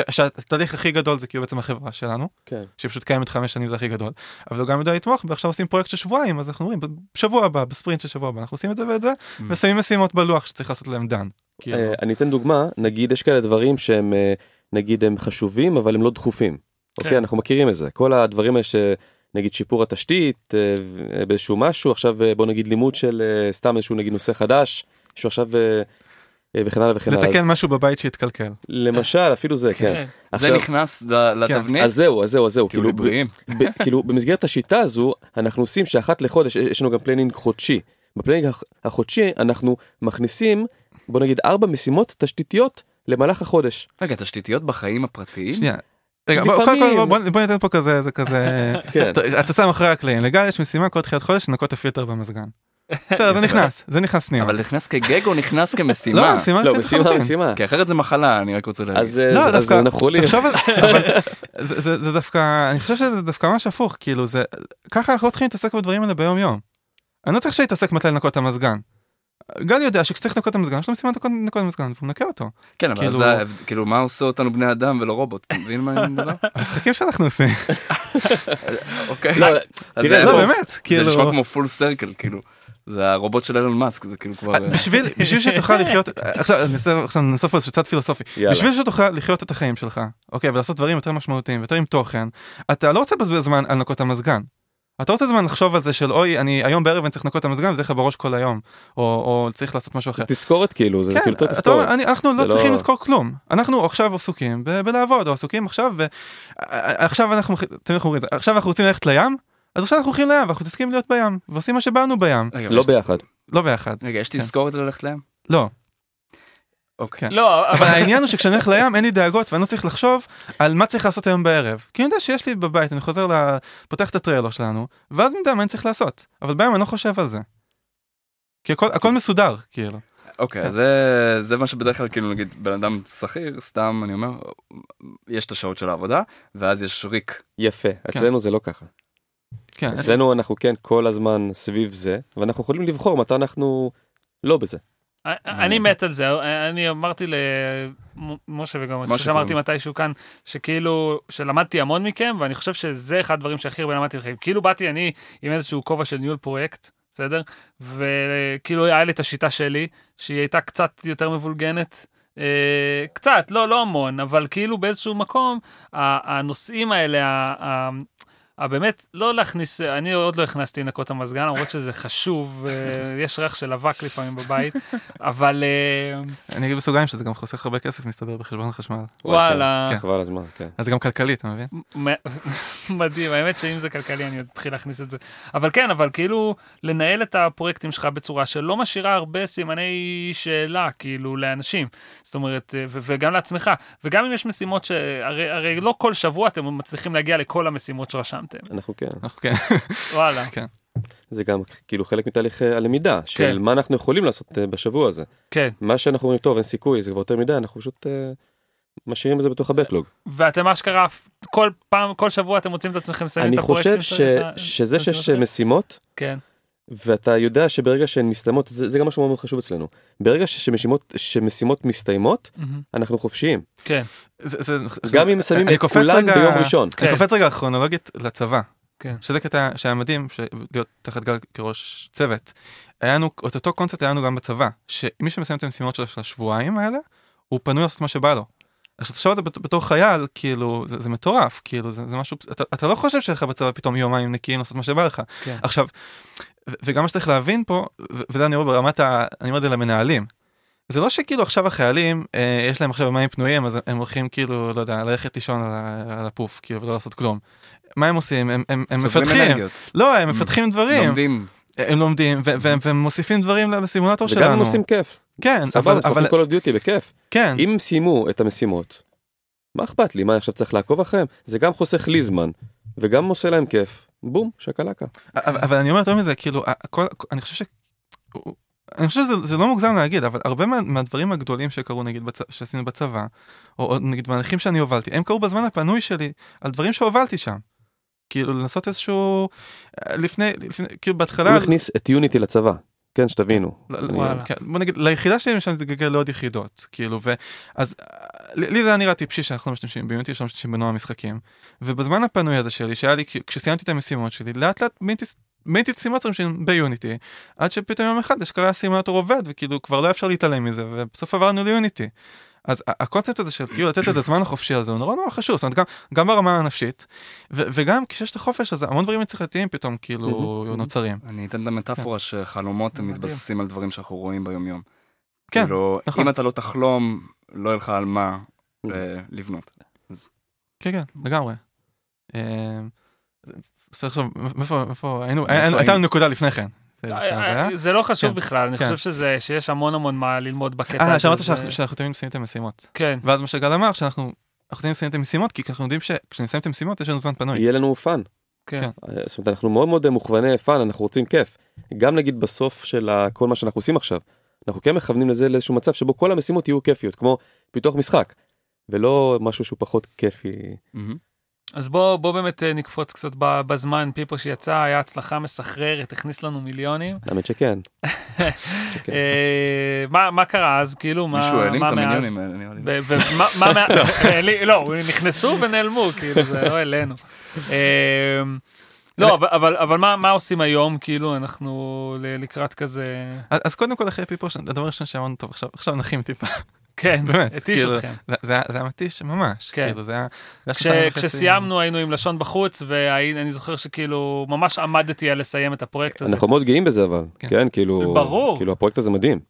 שהתהליך הכי גדול זה כאילו בעצם החברה שלנו, כן. שפשוט קיימת חמש שנים זה הכי גדול, אבל הוא גם יודע לתמוך, ועכשיו עושים פרויקט של שבועיים, אז אנחנו אומרים, בשבוע הבא, בספרינט של שבוע הבא, אנחנו עושים את זה ואת זה, ושמים משימות בלוח שצריך לעשות להם דן. כאילו. אה, אני אתן דוגמה, נגיד יש כאלה דברים שהם אה, נגיד הם חשובים אבל הם לא דחופים. כן. אוקיי אנחנו מכירים את זה כל הדברים האלה שנגיד שיפור התשתית אה, באיזשהו משהו עכשיו בוא נגיד לימוד של סתם איזשהו נגיד נושא חדש שהוא עכשיו וכן הלאה וכן הלאה. לתקן משהו בבית שהתקלקל. למשל אפילו זה כן. כן. זה נכנס לתבנית? אז זהו אז זהו אז זהו כאילו, כאילו במסגרת השיטה הזו אנחנו עושים שאחת לחודש יש לנו גם planning חודשי. ב planning החודשי אנחנו מכניסים בוא נגיד ארבע משימות תשתיתיות למהלך החודש. רגע, תשתיתיות בחיים הפרטיים? שנייה. רגע, בוא, קודם כל בוא, בוא ניתן פה כזה, זה כזה, כן. אתה שם אחרי הקלעים, לגל יש משימה כל תחילת חודש לנקות את הפילטר במזגן. בסדר, זה נכנס, זה נכנס פנימה. אבל נכנס כגג או נכנס כמשימה? לא, משימה לא, משימה, משימה. כי אחרת זה מחלה, אני רק רוצה להגיד. אז לא, דווקא, אנחנו לי. תחשוב על זה, זה דווקא, אני חושב שזה דווקא ממש הפוך, כאילו זה, ככה אנחנו לא צריכים להתעסק בדברים האלה ביום יום. אני לא צריך שיתעסק מתי לנקות את המזגן. גל יודע שכשצריך לנקות את המזגן, יש לו משימה לנקות את המזגן, והוא מנקה אותו. כן, אבל כאילו... זה, כאילו, מה עושה אותנו בני אדם ולא רובוט? אתה מבין מה אני מדבר? המשחקים שאנחנו עושים. אוקיי. לא, תראה, זה באמת, כאילו... זה נשמע כמו פול סרקל, כאילו. זה הרובוט של אילון מאסק זה כאילו כבר בשביל בשביל שתוכל לחיות עכשיו עכשיו נעשה פה איזה קצת פילוסופי בשביל שתוכל לחיות את החיים שלך אוקיי ולעשות דברים יותר משמעותיים ויותר עם תוכן אתה לא רוצה לבזבז זמן על לנקות המזגן אתה רוצה זמן לחשוב על זה של אוי אני היום בערב אני צריך לנקות את המזגן וזה לך בראש כל היום או, או צריך לעשות משהו אחר. תזכורת כאילו זה כן, כאילו תזכורת. אני, אנחנו לא צריכים לא... לזכור כלום אנחנו עכשיו עסוקים ב- בלעבוד או עסוקים עכשיו ועכשיו אנחנו עכשיו אנחנו רוצים ללכת לים אז עכשיו אנחנו הולכים לים ואנחנו מתעסקים להיות בים ועושים מה שבאנו בים. לא ביחד. לא ביחד. רגע יש כן. תזכורת ללכת לים? לא. אוקיי. לא, אבל העניין הוא שכשאני הולך לים אין לי דאגות ואני לא צריך לחשוב על מה צריך לעשות היום בערב. כי אני יודע שיש לי בבית, אני חוזר, ל... פותח את הטריילר שלנו, ואז אני יודע מה אני צריך לעשות. אבל בים אני לא חושב על זה. כי הכל, הכל מסודר, כאילו. אוקיי, okay, זה, זה מה שבדרך כלל כאילו נגיד בן אדם שכיר, סתם אני אומר, יש את השעות של העבודה, ואז יש ריק. יפה, כן. אצלנו זה לא ככה. כן. אצלנו אנחנו כן כל הזמן סביב זה, ואנחנו יכולים לבחור מתי אנחנו לא בזה. אני מת על זה, אני אמרתי למשה וגם אני חושב שאמרתי מתישהו כאן, שכאילו, שלמדתי המון מכם, ואני חושב שזה אחד הדברים שהכי הרבה למדתי מכם. כאילו באתי אני עם איזשהו כובע של ניהול פרויקט, בסדר? וכאילו היה לי את השיטה שלי, שהיא הייתה קצת יותר מבולגנת. אה, קצת, לא, לא המון, אבל כאילו באיזשהו מקום, הנושאים האלה, באמת, לא להכניס, אני עוד לא הכנסתי לנקות המזגן, למרות שזה חשוב, אה, יש ריח של אבק לפעמים בבית, אבל... אה, אני אגיד בסוגריים שזה גם חוסך הרבה כסף, מסתבר, בחשבון החשמל. וואלה. כן, חבל הזמן, כן. אז זה גם כלכלי, אתה מבין? מדהים, האמת שאם זה כלכלי אני אתחיל להכניס את זה. אבל כן, אבל כאילו, לנהל את הפרויקטים שלך בצורה שלא משאירה הרבה סימני שאלה, כאילו, לאנשים. זאת אומרת, אה, וגם לעצמך. וגם אם יש משימות שהרי לא כל שבוע אתם מצליחים להגיע לכל המשימות שרשמת. סיימתם. אנחנו כן. אנחנו כן. וואלה. כן. זה גם כאילו חלק מתהליך אה, הלמידה של כן. מה אנחנו יכולים לעשות אה, בשבוע הזה. כן. מה שאנחנו אומרים טוב אין סיכוי זה כבר יותר מדי אנחנו פשוט uh, משאירים את זה בתוך הבקלוג. ואתם אשכרה כל פעם כל שבוע אתם מוצאים את עצמכם מסיימים את הפרויקטים. אני חושב ש... שזה שיש משימות. כן. ואתה יודע שברגע שהן מסתיימות זה, זה גם משהו מאוד חשוב אצלנו ברגע שמשימות שמשימות מסתיימות mm-hmm. אנחנו חופשיים. כן. זה, זה, גם אם שמים את כולם רגע, ביום ראשון. כן. אני קופץ רגע כרונולוגית לצבא. כן. שזה קטע שהיה מדהים להיות תחת גל כראש צוות. היה לנו את אותו קונספט היה לנו גם בצבא שמי שמסיים את המשימות של השבועיים האלה הוא פנוי לעשות מה שבא לו. עכשיו תחשוב על זה בתור חייל, כאילו, זה, זה מטורף, כאילו, זה, זה משהו, אתה, אתה לא חושב שלך בצבא פתאום יומיים נקיים לעשות מה שבא לך. כן. עכשיו, וגם מה שצריך להבין פה, וזה אני אומר ברמת ה... אני אומר את זה למנהלים. זה לא שכאילו עכשיו החיילים, אה, יש להם עכשיו מים פנויים, אז הם הולכים כאילו, לא יודע, ללכת לישון על, על הפוף, כאילו, ולא לעשות כלום. מה הם עושים? הם, הם, הם מפתחים. אנרגיות. לא, הם מפתחים דברים. לומדים. הם לומדים, והם מוסיפים דברים לסימולטור שלנו. וגם הם עושים כיף. כן, סבבה, אבל... סבבה, כל דיוטי בכיף. כן. אם הם סיימו את המשימות, מה אכפת לי? מה, עכשיו צריך לעקוב אחריהם? זה גם חוסך לי זמן, וגם עושה להם כיף. בום, שקלקה. אבל אני אומר יותר מזה, כאילו, אני חושב ש... אני חושב שזה לא מוגזם להגיד, אבל הרבה מה, מהדברים הגדולים שקרו נגיד בצ... שעשינו בצבא, או, או נגיד מהלכים שאני הובלתי, הם קרו בזמן הפנוי שלי על דברים שהובלתי שם. כאילו לנסות איזשהו, לפני, לפני כאילו בהתחלה... הוא הכניס את יוניטי לצבא. כן, שתבינו. כן, בוא נגיד, ליחידה שלי למשל זה גלגל לעוד יחידות, כאילו, ואז לי זה היה נראה טיפשי שאנחנו לא משתמשים ביוניטי, שאנחנו משתמשים בנוער משחקים, ובזמן הפנוי הזה שלי, שהיה לי, כשסיימתי את המשימות שלי, לאט לאט מינתי את סימולטורים שלי ביוניטי, עד שפתאום יום אחד אשכרה הסימולטור עובד, וכאילו כבר לא אפשר להתעלם מזה, ובסוף עברנו ליוניטי. אז הקונספט הזה של כאילו לתת את הזמן החופשי הזה הוא נורא נורא חשוב, זאת אומרת גם, גם ברמה הנפשית, ו- וגם כשיש את החופש הזה המון דברים יצירתיים פתאום כאילו נוצרים. אני אתן את המטאפורה שחלומות הם מתבססים על דברים שאנחנו רואים ביום יום. כן, כאילו, נכון. אם אתה לא תחלום, לא יהיה לך על מה לבנות. כן, כן, לגמרי. עכשיו, איפה, היינו, הייתה לנו נקודה לפני כן. אה, זה לא חשוב כן, בכלל, אני כן. חושב שיש המון המון מה ללמוד בקטע אה, הזה. אה, שמעת שאנחנו תמיד מסיימים את המשימות. כן. ואז מה שגל אמר, שאנחנו תמיד מסיימים את המשימות, כי אנחנו יודעים שכשנסיים את המשימות יש לנו זמן פנוי. יהיה לנו fun. כן. כן. אה, זאת אומרת, אנחנו מאוד מאוד מוכווני fun, אנחנו רוצים כיף. גם נגיד בסוף של כל מה שאנחנו עושים עכשיו, אנחנו כן מכוונים לזה לאיזשהו מצב שבו כל המשימות יהיו כיפיות, כמו פיתוח משחק, ולא משהו שהוא פחות כיפי. אז בוא, בוא באמת אה, נקפוץ קצת בזמן, פיפו שיצא, היה הצלחה מסחררת, הכניס לנו מיליונים. האמת שכן. אה, מה, מה קרה אז, כאילו, מה, מישהו העלים את המיליונים האלה, נראה לי. לא, נכנסו ונעלמו, כאילו, זה לא אלינו. אה, לא, אבל, אבל, אבל מה, מה עושים היום, כאילו, אנחנו לקראת כזה... אז קודם כל אחרי פיפו, הדבר הראשון שאמרנו, טוב, עכשיו, עכשיו נחים טיפה. כן, באמת, התיש כאילו, אתכם. זה היה מתיש ממש, כן. כאילו זה היה... כש, כשסיימנו היינו עם לשון בחוץ, ואני זוכר שכאילו ממש עמדתי על לסיים את הפרויקט הזה. אנחנו מאוד גאים בזה אבל, כן, כן כאילו... ברור. כאילו הפרויקט הזה מדהים.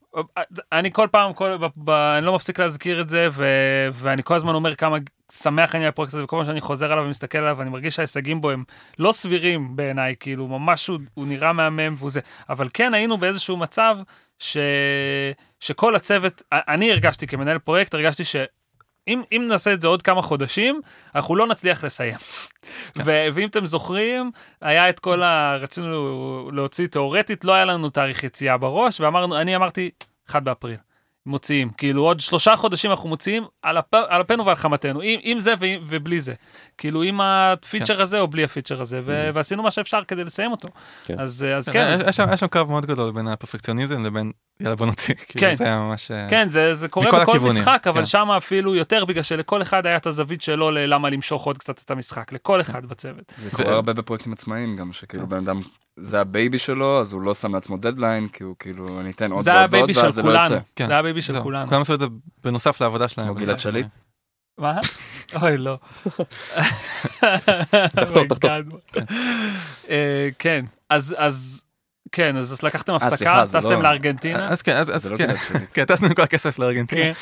אני כל פעם, אני לא מפסיק להזכיר את זה, ו, ואני כל הזמן אומר כמה שמח אני על הפרויקט הזה, וכל פעם שאני חוזר עליו ומסתכל עליו, אני מרגיש שההישגים בו הם לא סבירים בעיניי, כאילו ממש הוא, הוא נראה מהמם והוא זה, אבל כן היינו באיזשהו מצב ש... שכל הצוות, אני הרגשתי כמנהל פרויקט, הרגשתי ש... אם, אם נעשה את זה עוד כמה חודשים, אנחנו לא נצליח לסיים. כן. ואם אתם זוכרים, היה את כל ה... רצינו להוציא תאורטית, לא היה לנו תאריך יציאה בראש, ואמרנו, אני אמרתי, 1 באפריל. מוציאים כאילו עוד שלושה חודשים אנחנו מוציאים על, אפ, על אפנו ועל חמתנו עם, עם זה ו, ובלי זה כאילו עם הפיצ'ר כן. הזה או בלי הפיצ'ר הזה ו, mm-hmm. ועשינו מה שאפשר כדי לסיים אותו כן. אז אז כן, כן. יש, יש שם קרב מאוד גדול בין הפרפקציוניזם לבין יאללה בוא נוציא כאילו כן. זה היה ממש אה, כן זה זה קורה בכל הכיוונים. משחק אבל כן. שם אפילו יותר בגלל שלכל אחד היה את הזווית שלו ללמה למשוך עוד קצת את המשחק לכל אחד בצוות. זה קורה הרבה בפרויקטים עצמאיים גם שכאילו בן אדם זה ה baby שלו, אז הוא לא שם לעצמו דדליין, כי הוא כאילו, אני אתן עוד ועוד ועוד, ואז זה לא יוצא. כן. זה ה baby של כולנו. כולם עשו את זה בנוסף לעבודה שלהם. גלעד שליט. מה? אוי, לא. תחתור, תחתור. אה, כן, אז... כן, אז לקחתם אה, הפסקה, טסתם לא- לארגנטינה. אז כן, אז לא כן, כן, טסנו כל הכסף לארגנטינה. כן.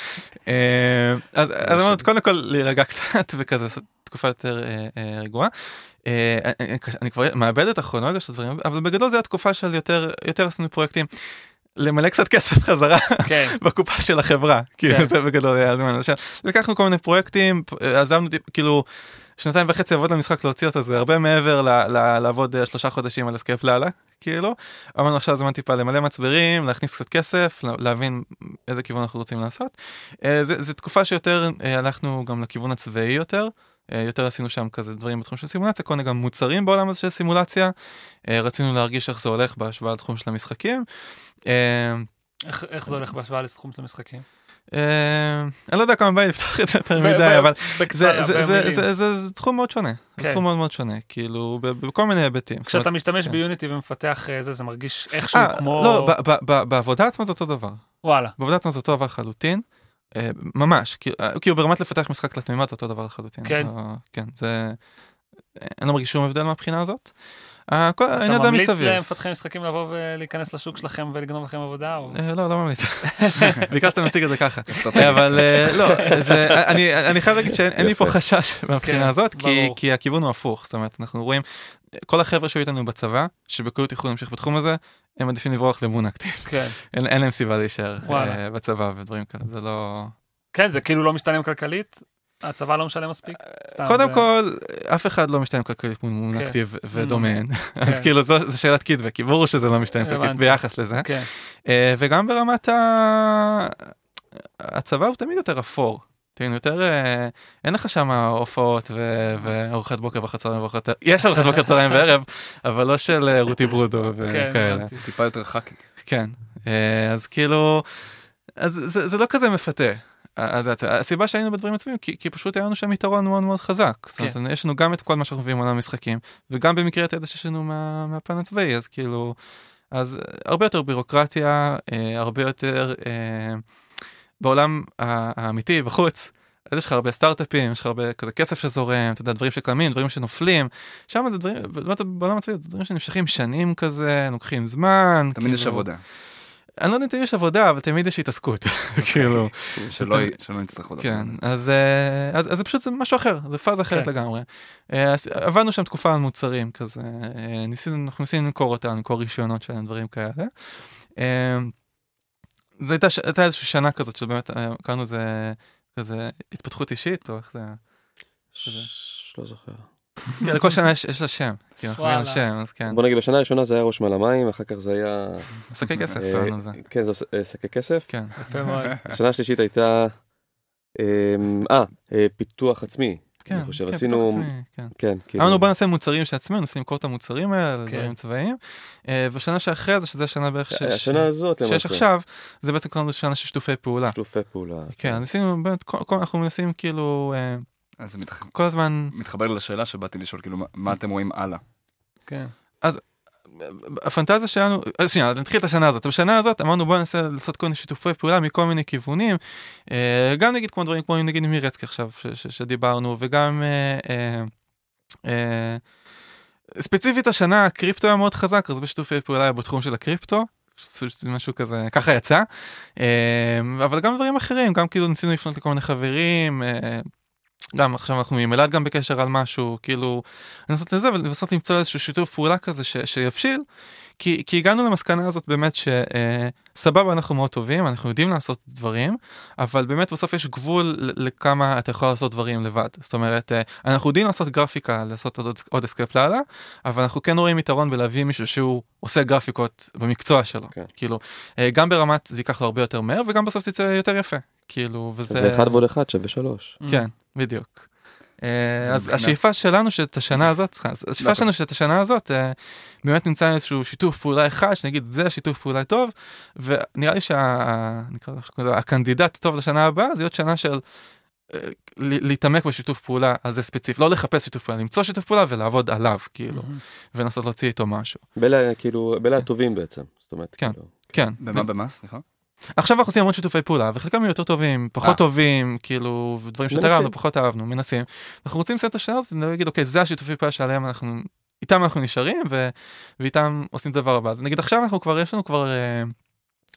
אה, אז אמרנו, קודם כל להירגע קצת וכזה תקופה יותר רגועה. אה, אה, אה, אני כבר מאבד את הכרונולוגיה של דברים, אבל בגדול זה התקופה של יותר, יותר עשינו פרויקטים. למלא קצת כסף חזרה כן. בקופה של החברה, כאילו כן. זה בגדול היה הזמן. לקחנו כל מיני פרויקטים, עזבנו כאילו שנתיים וחצי לעבוד למשחק להוציא אותו, זה הרבה מעבר לעבוד שלושה חודשים על Escape Lala, כאילו. אמרנו עכשיו זמן טיפה למלא מצברים, להכניס קצת כסף, להבין איזה כיוון אנחנו רוצים לעשות. זה תקופה שיותר הלכנו גם לכיוון הצבאי יותר. אה, יותר עשינו שם כזה דברים בתחום של סימולציה, כל מיני גם מוצרים בעולם הזה של סימולציה. אה, רצינו להרגיש איך זה הולך בהשוואה לתחום של המשחקים. אה, איך, איך זה הולך בהשוואה לתחום של המשחקים? אני לא יודע כמה בא לפתוח את זה יותר מדי, אבל זה תחום מאוד שונה, זה כן. תחום מאוד מאוד שונה, כאילו בכל מיני היבטים. כשאתה משתמש כן. ביוניטי ומפתח זה, זה מרגיש איכשהו כמו... לא, בעבודה עצמה זה אותו דבר. וואלה. בעבודה עצמה זה אותו דבר חלוטין. ממש, כאילו ברמת לפתח משחק לתמימה זה אותו דבר לחלוטין. כן. כן, זה... אני לא מרגיש שום הבדל מהבחינה הזאת. העניין זה מסביב. אתה ממליץ למפתחי משחקים לבוא ולהיכנס לשוק שלכם ולגנוב לכם עבודה? לא, לא ממליץ. בעיקר שאתה מציג את זה ככה. אבל לא, אני חייב להגיד שאין לי פה חשש מהבחינה כן, הזאת, כי הכיוון הוא הפוך. זאת אומרת, אנחנו רואים, כל החבר'ה שהיו איתנו בצבא, שבקלות יכולים להמשיך בתחום הזה, הם עדיפים לברוח למון אקטיב. כן. אין להם סיבה להישאר אה, בצבא ודברים כאלה, זה לא... כן, זה כאילו לא משתלם כלכלית, הצבא לא משלם מספיק? קודם כל, אף אחד לא משתלם כלכלית מול מול כן. אקטיב ודומיין, mm. אז כן. כאילו זו שאלת קידבק, כי ברור שזה לא משתלם כלכלית ביחס לזה. כן. אה, וגם ברמת הצבא הוא תמיד יותר אפור. תבין, יותר, אה, אין לך שם הופעות וארוחת בוקר וארוחת צהריים וארוחת... יש ארוחת בוקר צהריים וערב, אבל לא של אה, רותי ברודו וכאלה. טיפה יותר חאקי. כן, אז כאילו, אז זה לא כזה מפתה. אז הסיבה שהיינו בדברים עצמיים כי, כי פשוט היה לנו שם יתרון מאוד מאוד חזק. זאת אומרת, כן. יש לנו גם את כל מה שאנחנו מביאים מעולם המשחקים, וגם במקרה את הידע שיש לנו מה, מהפן הצבאי, אז כאילו, אז הרבה יותר בירוקרטיה, אה, הרבה יותר אה, בעולם האמיתי בחוץ. אז יש לך הרבה סטארט-אפים, יש לך הרבה כזה כסף שזורם, אתה יודע, דברים שקמים, דברים שנופלים. שם זה דברים, בעולם הצבאי זה דברים שנמשכים שנים כזה, לוקחים זמן. תמיד יש כאילו. עבודה. אני לא יודע אם יש עבודה, אבל תמיד יש התעסקות, כאילו. שלא נצטרך עוד כן, אה, אז זה פשוט משהו אחר, זה פאזה אחרת כן. לגמרי. אה, עבדנו שם תקופה על מוצרים כזה, אה, ניסינו, אנחנו ניסינו למכור אותם, למכור רישיונות שלהם, דברים כאלה. זו הייתה איזושהי שנה כזאת שבאמת קראנו לזה כזה התפתחות אישית, או איך זה היה? לא זוכר. כן, לכל שנה יש לה שם, כי אנחנו רואים שם, אז כן. בוא נגיד, בשנה הראשונה זה היה ראש מעל המים, אחר כך זה היה... שקי כסף, קראנו לזה. כן, זה שקי כסף. כן. יפה מאוד. השנה השלישית הייתה, אה, פיתוח עצמי. כן, אני חושב, עשינו, כן, כן, כאילו, אמרנו בוא נעשה מוצרים של עצמנו, ננסה למכור את המוצרים האלה, דברים צבאיים, ושנה שאחרי זה, שזה השנה בערך השנה הזאת, שיש עכשיו, זה בעצם קראנו לזה שנה של שיתופי פעולה. שיתופי פעולה. כן, ניסינו, באמת, אנחנו מנסים כאילו, אז זה מתח... כל הזמן... מתחבר לשאלה שבאתי לשאול, כאילו, מה אתם רואים הלאה? כן. אז הפנטזיה שלנו, אה, שנייה, נתחיל את השנה הזאת. בשנה הזאת אמרנו בוא ננסה לעשות כל מיני שיתופי פעולה מכל מיני כיוונים. אה, גם נגיד כמו דברים כמו נגיד עם מירצקי עכשיו, שדיברנו, וגם... אה, ספציפית השנה הקריפטו היה מאוד חזק, אז בשיתופי פעולה בתחום של הקריפטו. משהו כזה, ככה יצא. אבל גם דברים אחרים, גם כאילו ניסינו לפנות לכל מיני חברים, גם עכשיו אנחנו עם אלעד גם בקשר על משהו, כאילו, לנסות לזה ולנסות למצוא איזשהו שיתוף פעולה כזה ש, שיבשיל, כי, כי הגענו למסקנה הזאת באמת שסבבה, אה, אנחנו מאוד טובים, אנחנו יודעים לעשות דברים, אבל באמת בסוף יש גבול לכמה אתה יכול לעשות דברים לבד. זאת אומרת, אה, אנחנו יודעים לעשות גרפיקה, לעשות עוד, עוד Escape Lala, אבל אנחנו כן רואים יתרון בלהביא מישהו שהוא עושה גרפיקות במקצוע שלו. כן. כאילו, אה, גם ברמת זה ייקח לו הרבה יותר מהר, וגם בסוף זה יצא יותר יפה. כאילו, וזה... ואחד ועוד אחד שווה שלוש. כן, בדיוק. אה, אז השאיפה שלנו שאת השנה הזאת, השאיפה שלנו שאת השנה הזאת, אה, באמת נמצא איזשהו שיתוף פעולה אחד, שנגיד זה השיתוף פעולה טוב, ונראה לי שהקנדידט טוב לשנה הבאה זה להיות שנה של אה, להתעמק בשיתוף פעולה הזה ספציפי, לא לחפש שיתוף פעולה, למצוא שיתוף פעולה ולעבוד עליו, כאילו, ולנסות להוציא איתו משהו. בלה, כאילו, בלה הטובים בעצם, זאת אומרת, כן, כאילו. כן. במה, במה, סליחה? עכשיו אנחנו עושים המון שיתופי פעולה וחלקם יותר טובים פחות 아. אה. טובים כאילו דברים שיותר אהבנו פחות אהבנו מנסים אנחנו רוצים לסיים את השנה הזאת ולהגיד אוקיי זה השיתופי פעולה שעליהם אנחנו איתם אנחנו נשארים ו... ואיתם עושים את הדבר הבא אז נגיד עכשיו אנחנו כבר יש לנו כבר. אה,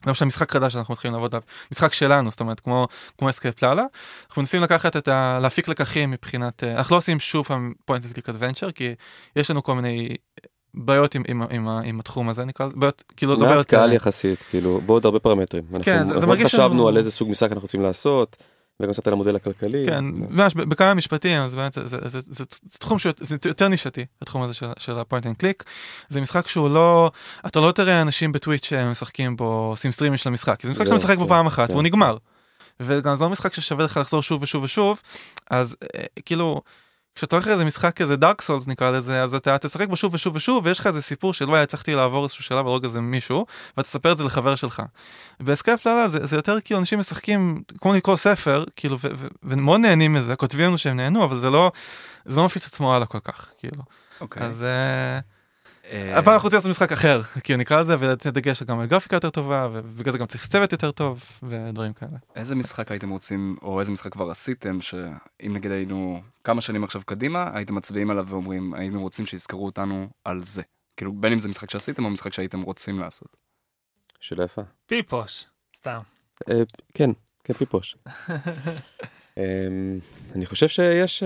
למשל משחק חדש שאנחנו מתחילים לעבוד עליו, משחק שלנו, זאת אומרת כמו כמו Escape Lala, אנחנו מנסים לקחת את ה... להפיק לקחים מבחינת, אה, אנחנו לא עושים שוב פעם point click adventure כי יש לנו כל מיני בעיות עם, עם, עם, עם התחום הזה נקרא לזה, בעיות כאילו לא בעיות קהל יחסית כאילו ועוד הרבה פרמטרים. כן, אנחנו, זה, זה מרגיש חשבנו לנו... על איזה סוג משחק אנחנו רוצים לעשות. וגם קצת על המודל הכלכלי. כן, ממש בכמה משפטים, אז באמת זה, זה, זה, זה, זה זה תחום שזה יותר נישתי, התחום הזה של, של ה point and click. זה משחק שהוא לא, אתה לא תראה אנשים ב Twitch שמשחקים בו, עושים סטרימים של המשחק, זה משחק שאתה משחק בו כן, פעם אחת כן. והוא נגמר. וגם זה לא משחק ששווה לך לחזור שוב ושוב ושוב, אז אה, כאילו... כשאתה הולך לאיזה משחק כזה Dark Souls נקרא לזה אז אתה תשחק בו שוב ושוב ושוב ויש לך איזה סיפור שלא היה הצלחתי לעבור איזשהו שלב ולהרוג איזה מישהו ואתה תספר את זה לחבר שלך. ב Escape Lala זה, זה יותר כאילו אנשים משחקים כמו לקרוא ספר כאילו ומאוד נהנים מזה כותבים לנו שהם נהנו אבל זה לא זה לא מפיץ עצמו הלאה כל כך כאילו. Okay. אוקיי. אז. Uh... אה, אבל אנחנו רוצים לעשות משחק אחר, כאילו נקרא לזה, ולתת דגש גם על גרפיקה יותר טובה, ובגלל זה גם צריך צוות יותר טוב, ודברים כאלה. איזה משחק הייתם רוצים, או איזה משחק כבר עשיתם, שאם נגיד היינו כמה שנים עכשיו קדימה, הייתם מצביעים עליו ואומרים, היינו רוצים שיזכרו אותנו על זה. כאילו, בין אם זה משחק שעשיתם או משחק שהייתם רוצים לעשות. שאלה יפה. פיפוש, סתם. אה, כן, כן, פיפוש. אמ, אני חושב שיש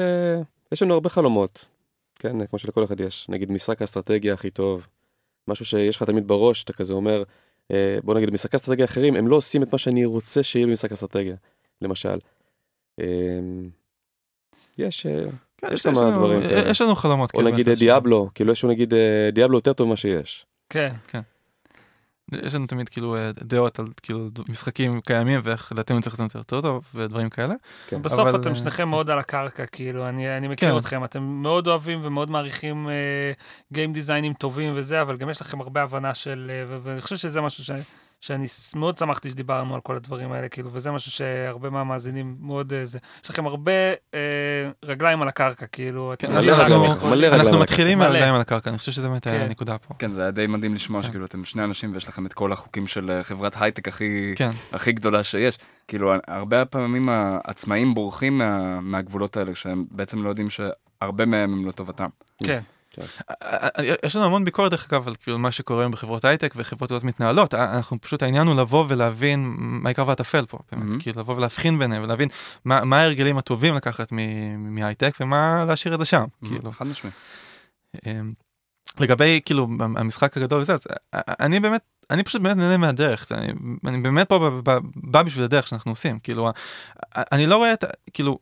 לנו הרבה חלומות. כן, כמו שלכל אחד יש. נגיד משחק האסטרטגיה הכי טוב, משהו שיש לך תמיד בראש, אתה כזה אומר, אה, בוא נגיד, משחקי אסטרטגיה אחרים, הם לא עושים את מה שאני רוצה שיהיה במשחק אסטרטגיה, למשל. אמ, יש, אה, כן, יש כמה דברים כאלה. יש לנו חלומות. או נגיד דיאבלו, כאילו יש לנו נגיד אה, דיאבלו יותר טוב ממה שיש. כן. כן. יש לנו תמיד כאילו אה, דעות על כאילו משחקים קיימים ואיך לדעתנו צריך לעשות יותר טוב ודברים כאלה. כן. בסוף אבל... אתם אה, שניכם מאוד על הקרקע כאילו אני אני מכיר כן. אתכם אתם מאוד אוהבים ומאוד מעריכים גיים uh, דיזיינים טובים וזה אבל גם יש לכם הרבה הבנה של uh, ואני חושב שזה משהו ש... שאני מאוד שמחתי שדיברנו על כל הדברים האלה, כאילו, וזה משהו שהרבה מהמאזינים מאוד אה, זה. יש לכם הרבה אה, רגליים על הקרקע, כאילו, כן, מלא רגליים, מלא רגליים. אנחנו מתחילים מהרגליים על הקרקע, אני חושב שזה באמת כן. הנקודה פה. כן, זה היה די מדהים לשמוע כן. שכאילו אתם שני אנשים ויש לכם את כל החוקים של אה, חברת הייטק הכי, כן. הכי גדולה שיש. כאילו, הרבה פעמים העצמאים בורחים מה, מהגבולות האלה, שהם בעצם לא יודעים שהרבה מהם הם לטובתם. כן. כן. יש לנו המון ביקורת דרך אגב על כאילו מה שקורה בחברות הייטק וחברות גדולות מתנהלות אנחנו פשוט העניין הוא לבוא ולהבין מה העיקר והטפל פה באמת כאילו לבוא ולהבחין ביניהם ולהבין מה ההרגלים הטובים לקחת מהייטק ומה להשאיר את זה שם כאילו. חד משמעי. אמ, לגבי כאילו המשחק הגדול וזה אז אני באמת אני פשוט באמת נהנה מהדרך אני, אני באמת פה בא בשביל הדרך שאנחנו עושים כאילו אני לא רואה את כאילו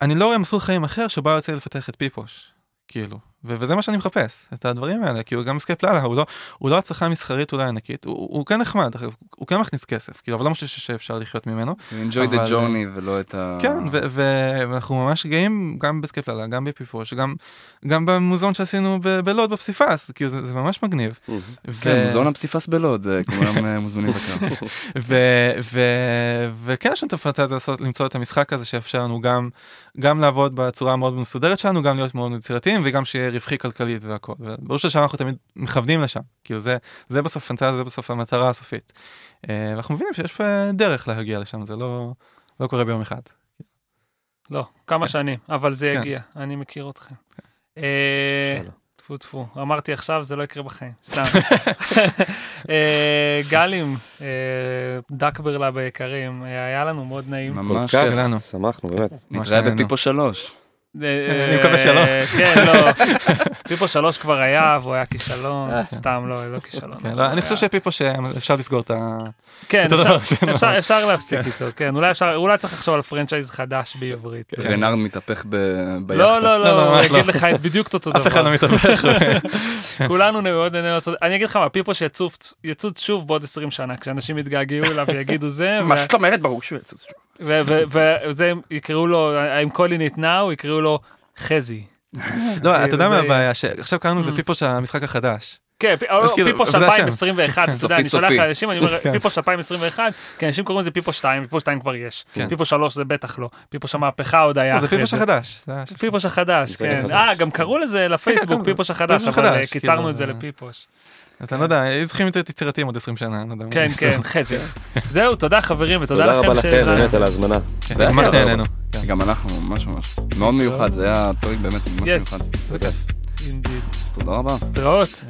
אני לא רואה מסלול חיים אחר שבו יוצא לפתח את פיפוש כאילו וזה מה שאני מחפש, את הדברים האלה, כאילו גם Escape Lala, הוא לא, הוא לא הצלחה מסחרית אולי ענקית, הוא, הוא כן נחמד, הוא כן מכניס כסף, כאילו, אבל לא משהו שאפשר לחיות ממנו. enjoy אבל... the journey ולא את ה... כן, ואנחנו ממש גאים גם ב Escape Lala, גם בפיפוש, גם, גם במוזיאון שעשינו בלוד בפסיפס, כאילו זה, זה ממש מגניב. כן, מוזיאון הפסיפס בלוד, אה, כולם אה, מוזמנים לקרוא. וכן יש לנו את הפנטזיה למצוא את המשחק הזה שיאפשר לנו גם, גם לעבוד בצורה המאוד מסודרת שלנו, גם להיות מאוד יצירתיים וגם שיהיה רווחי כלכלית והכל. ברור ששם אנחנו תמיד מכוונים לשם, כאילו זה, זה בסוף פנטזיה, זה בסוף המטרה הסופית. אה, ואנחנו מבינים שיש פה דרך להגיע לשם, זה לא, לא קורה ביום אחד. לא, כמה כן. שנים, אבל זה כן. יגיע, אני מכיר אתכם. כן. אה, טפו טפו, אמרתי עכשיו, זה לא יקרה בחיים, סתם. אה, גלים, דק ברלב היקרים, היה לנו מאוד נעים. ממש כיף, שמחנו, באמת. נתראה בפיפו שלוש. אני מקווה שלא. כן, לא. פיפו שלוש כבר היה, והוא היה כישלון, סתם לא, לא כישלון. כן, לא, אני חושב שפיפו שאפשר לסגור את ה... כן, אפשר להפסיק איתו, כן, אולי צריך לחשוב על franchise חדש בעברית. רנארד מתהפך ביחדה. לא, לא, לא, אני אגיד לך בדיוק אותו דבר. אף אחד לא מתהפך. כולנו מאוד נהנה לעשות, אני אגיד לך מה, פיפו שיצוץ שוב בעוד 20 שנה, כשאנשים יתגעגעו אליו ויגידו זה. מה זאת אומרת, ברור שהוא יצוץ שוב. וזה יקראו לו, I'm calling it now, יקראו לו חזי. לא, אתה יודע מה הבעיה, שעכשיו קראנו לזה mm. פיפו של המשחק החדש. כן, כאילו, פיפו של 2021, אתה יודע, אני שולח לאנשים, אני אומר, כן. פיפו של 2021, כן, אנשים קוראים לזה פיפו 2, פיפו 2 כבר יש, כן. פיפו 3 זה בטח לא, פיפו של מהפכה עוד היה זה פיפו של חדש. פיפו של חדש, כן. אה, גם קראו לזה לפייסבוק, פיפו של חדש, אבל קיצרנו כאילו, את זה לפיפוש. אז אני לא יודע, היו צריכים להיות יצירתיים עוד 20 שנה, אני לא יודע. כן, כן, חזי. זהו, תודה חברים, ותודה לכם. תודה רבה לכם באמת על ההזמנה. כן, ממש נהנינו. גם אנחנו, ממש ממש. מאוד מיוחד, זה היה פרק באמת ממש מיוחד. זה כיף. תודה רבה. תראות.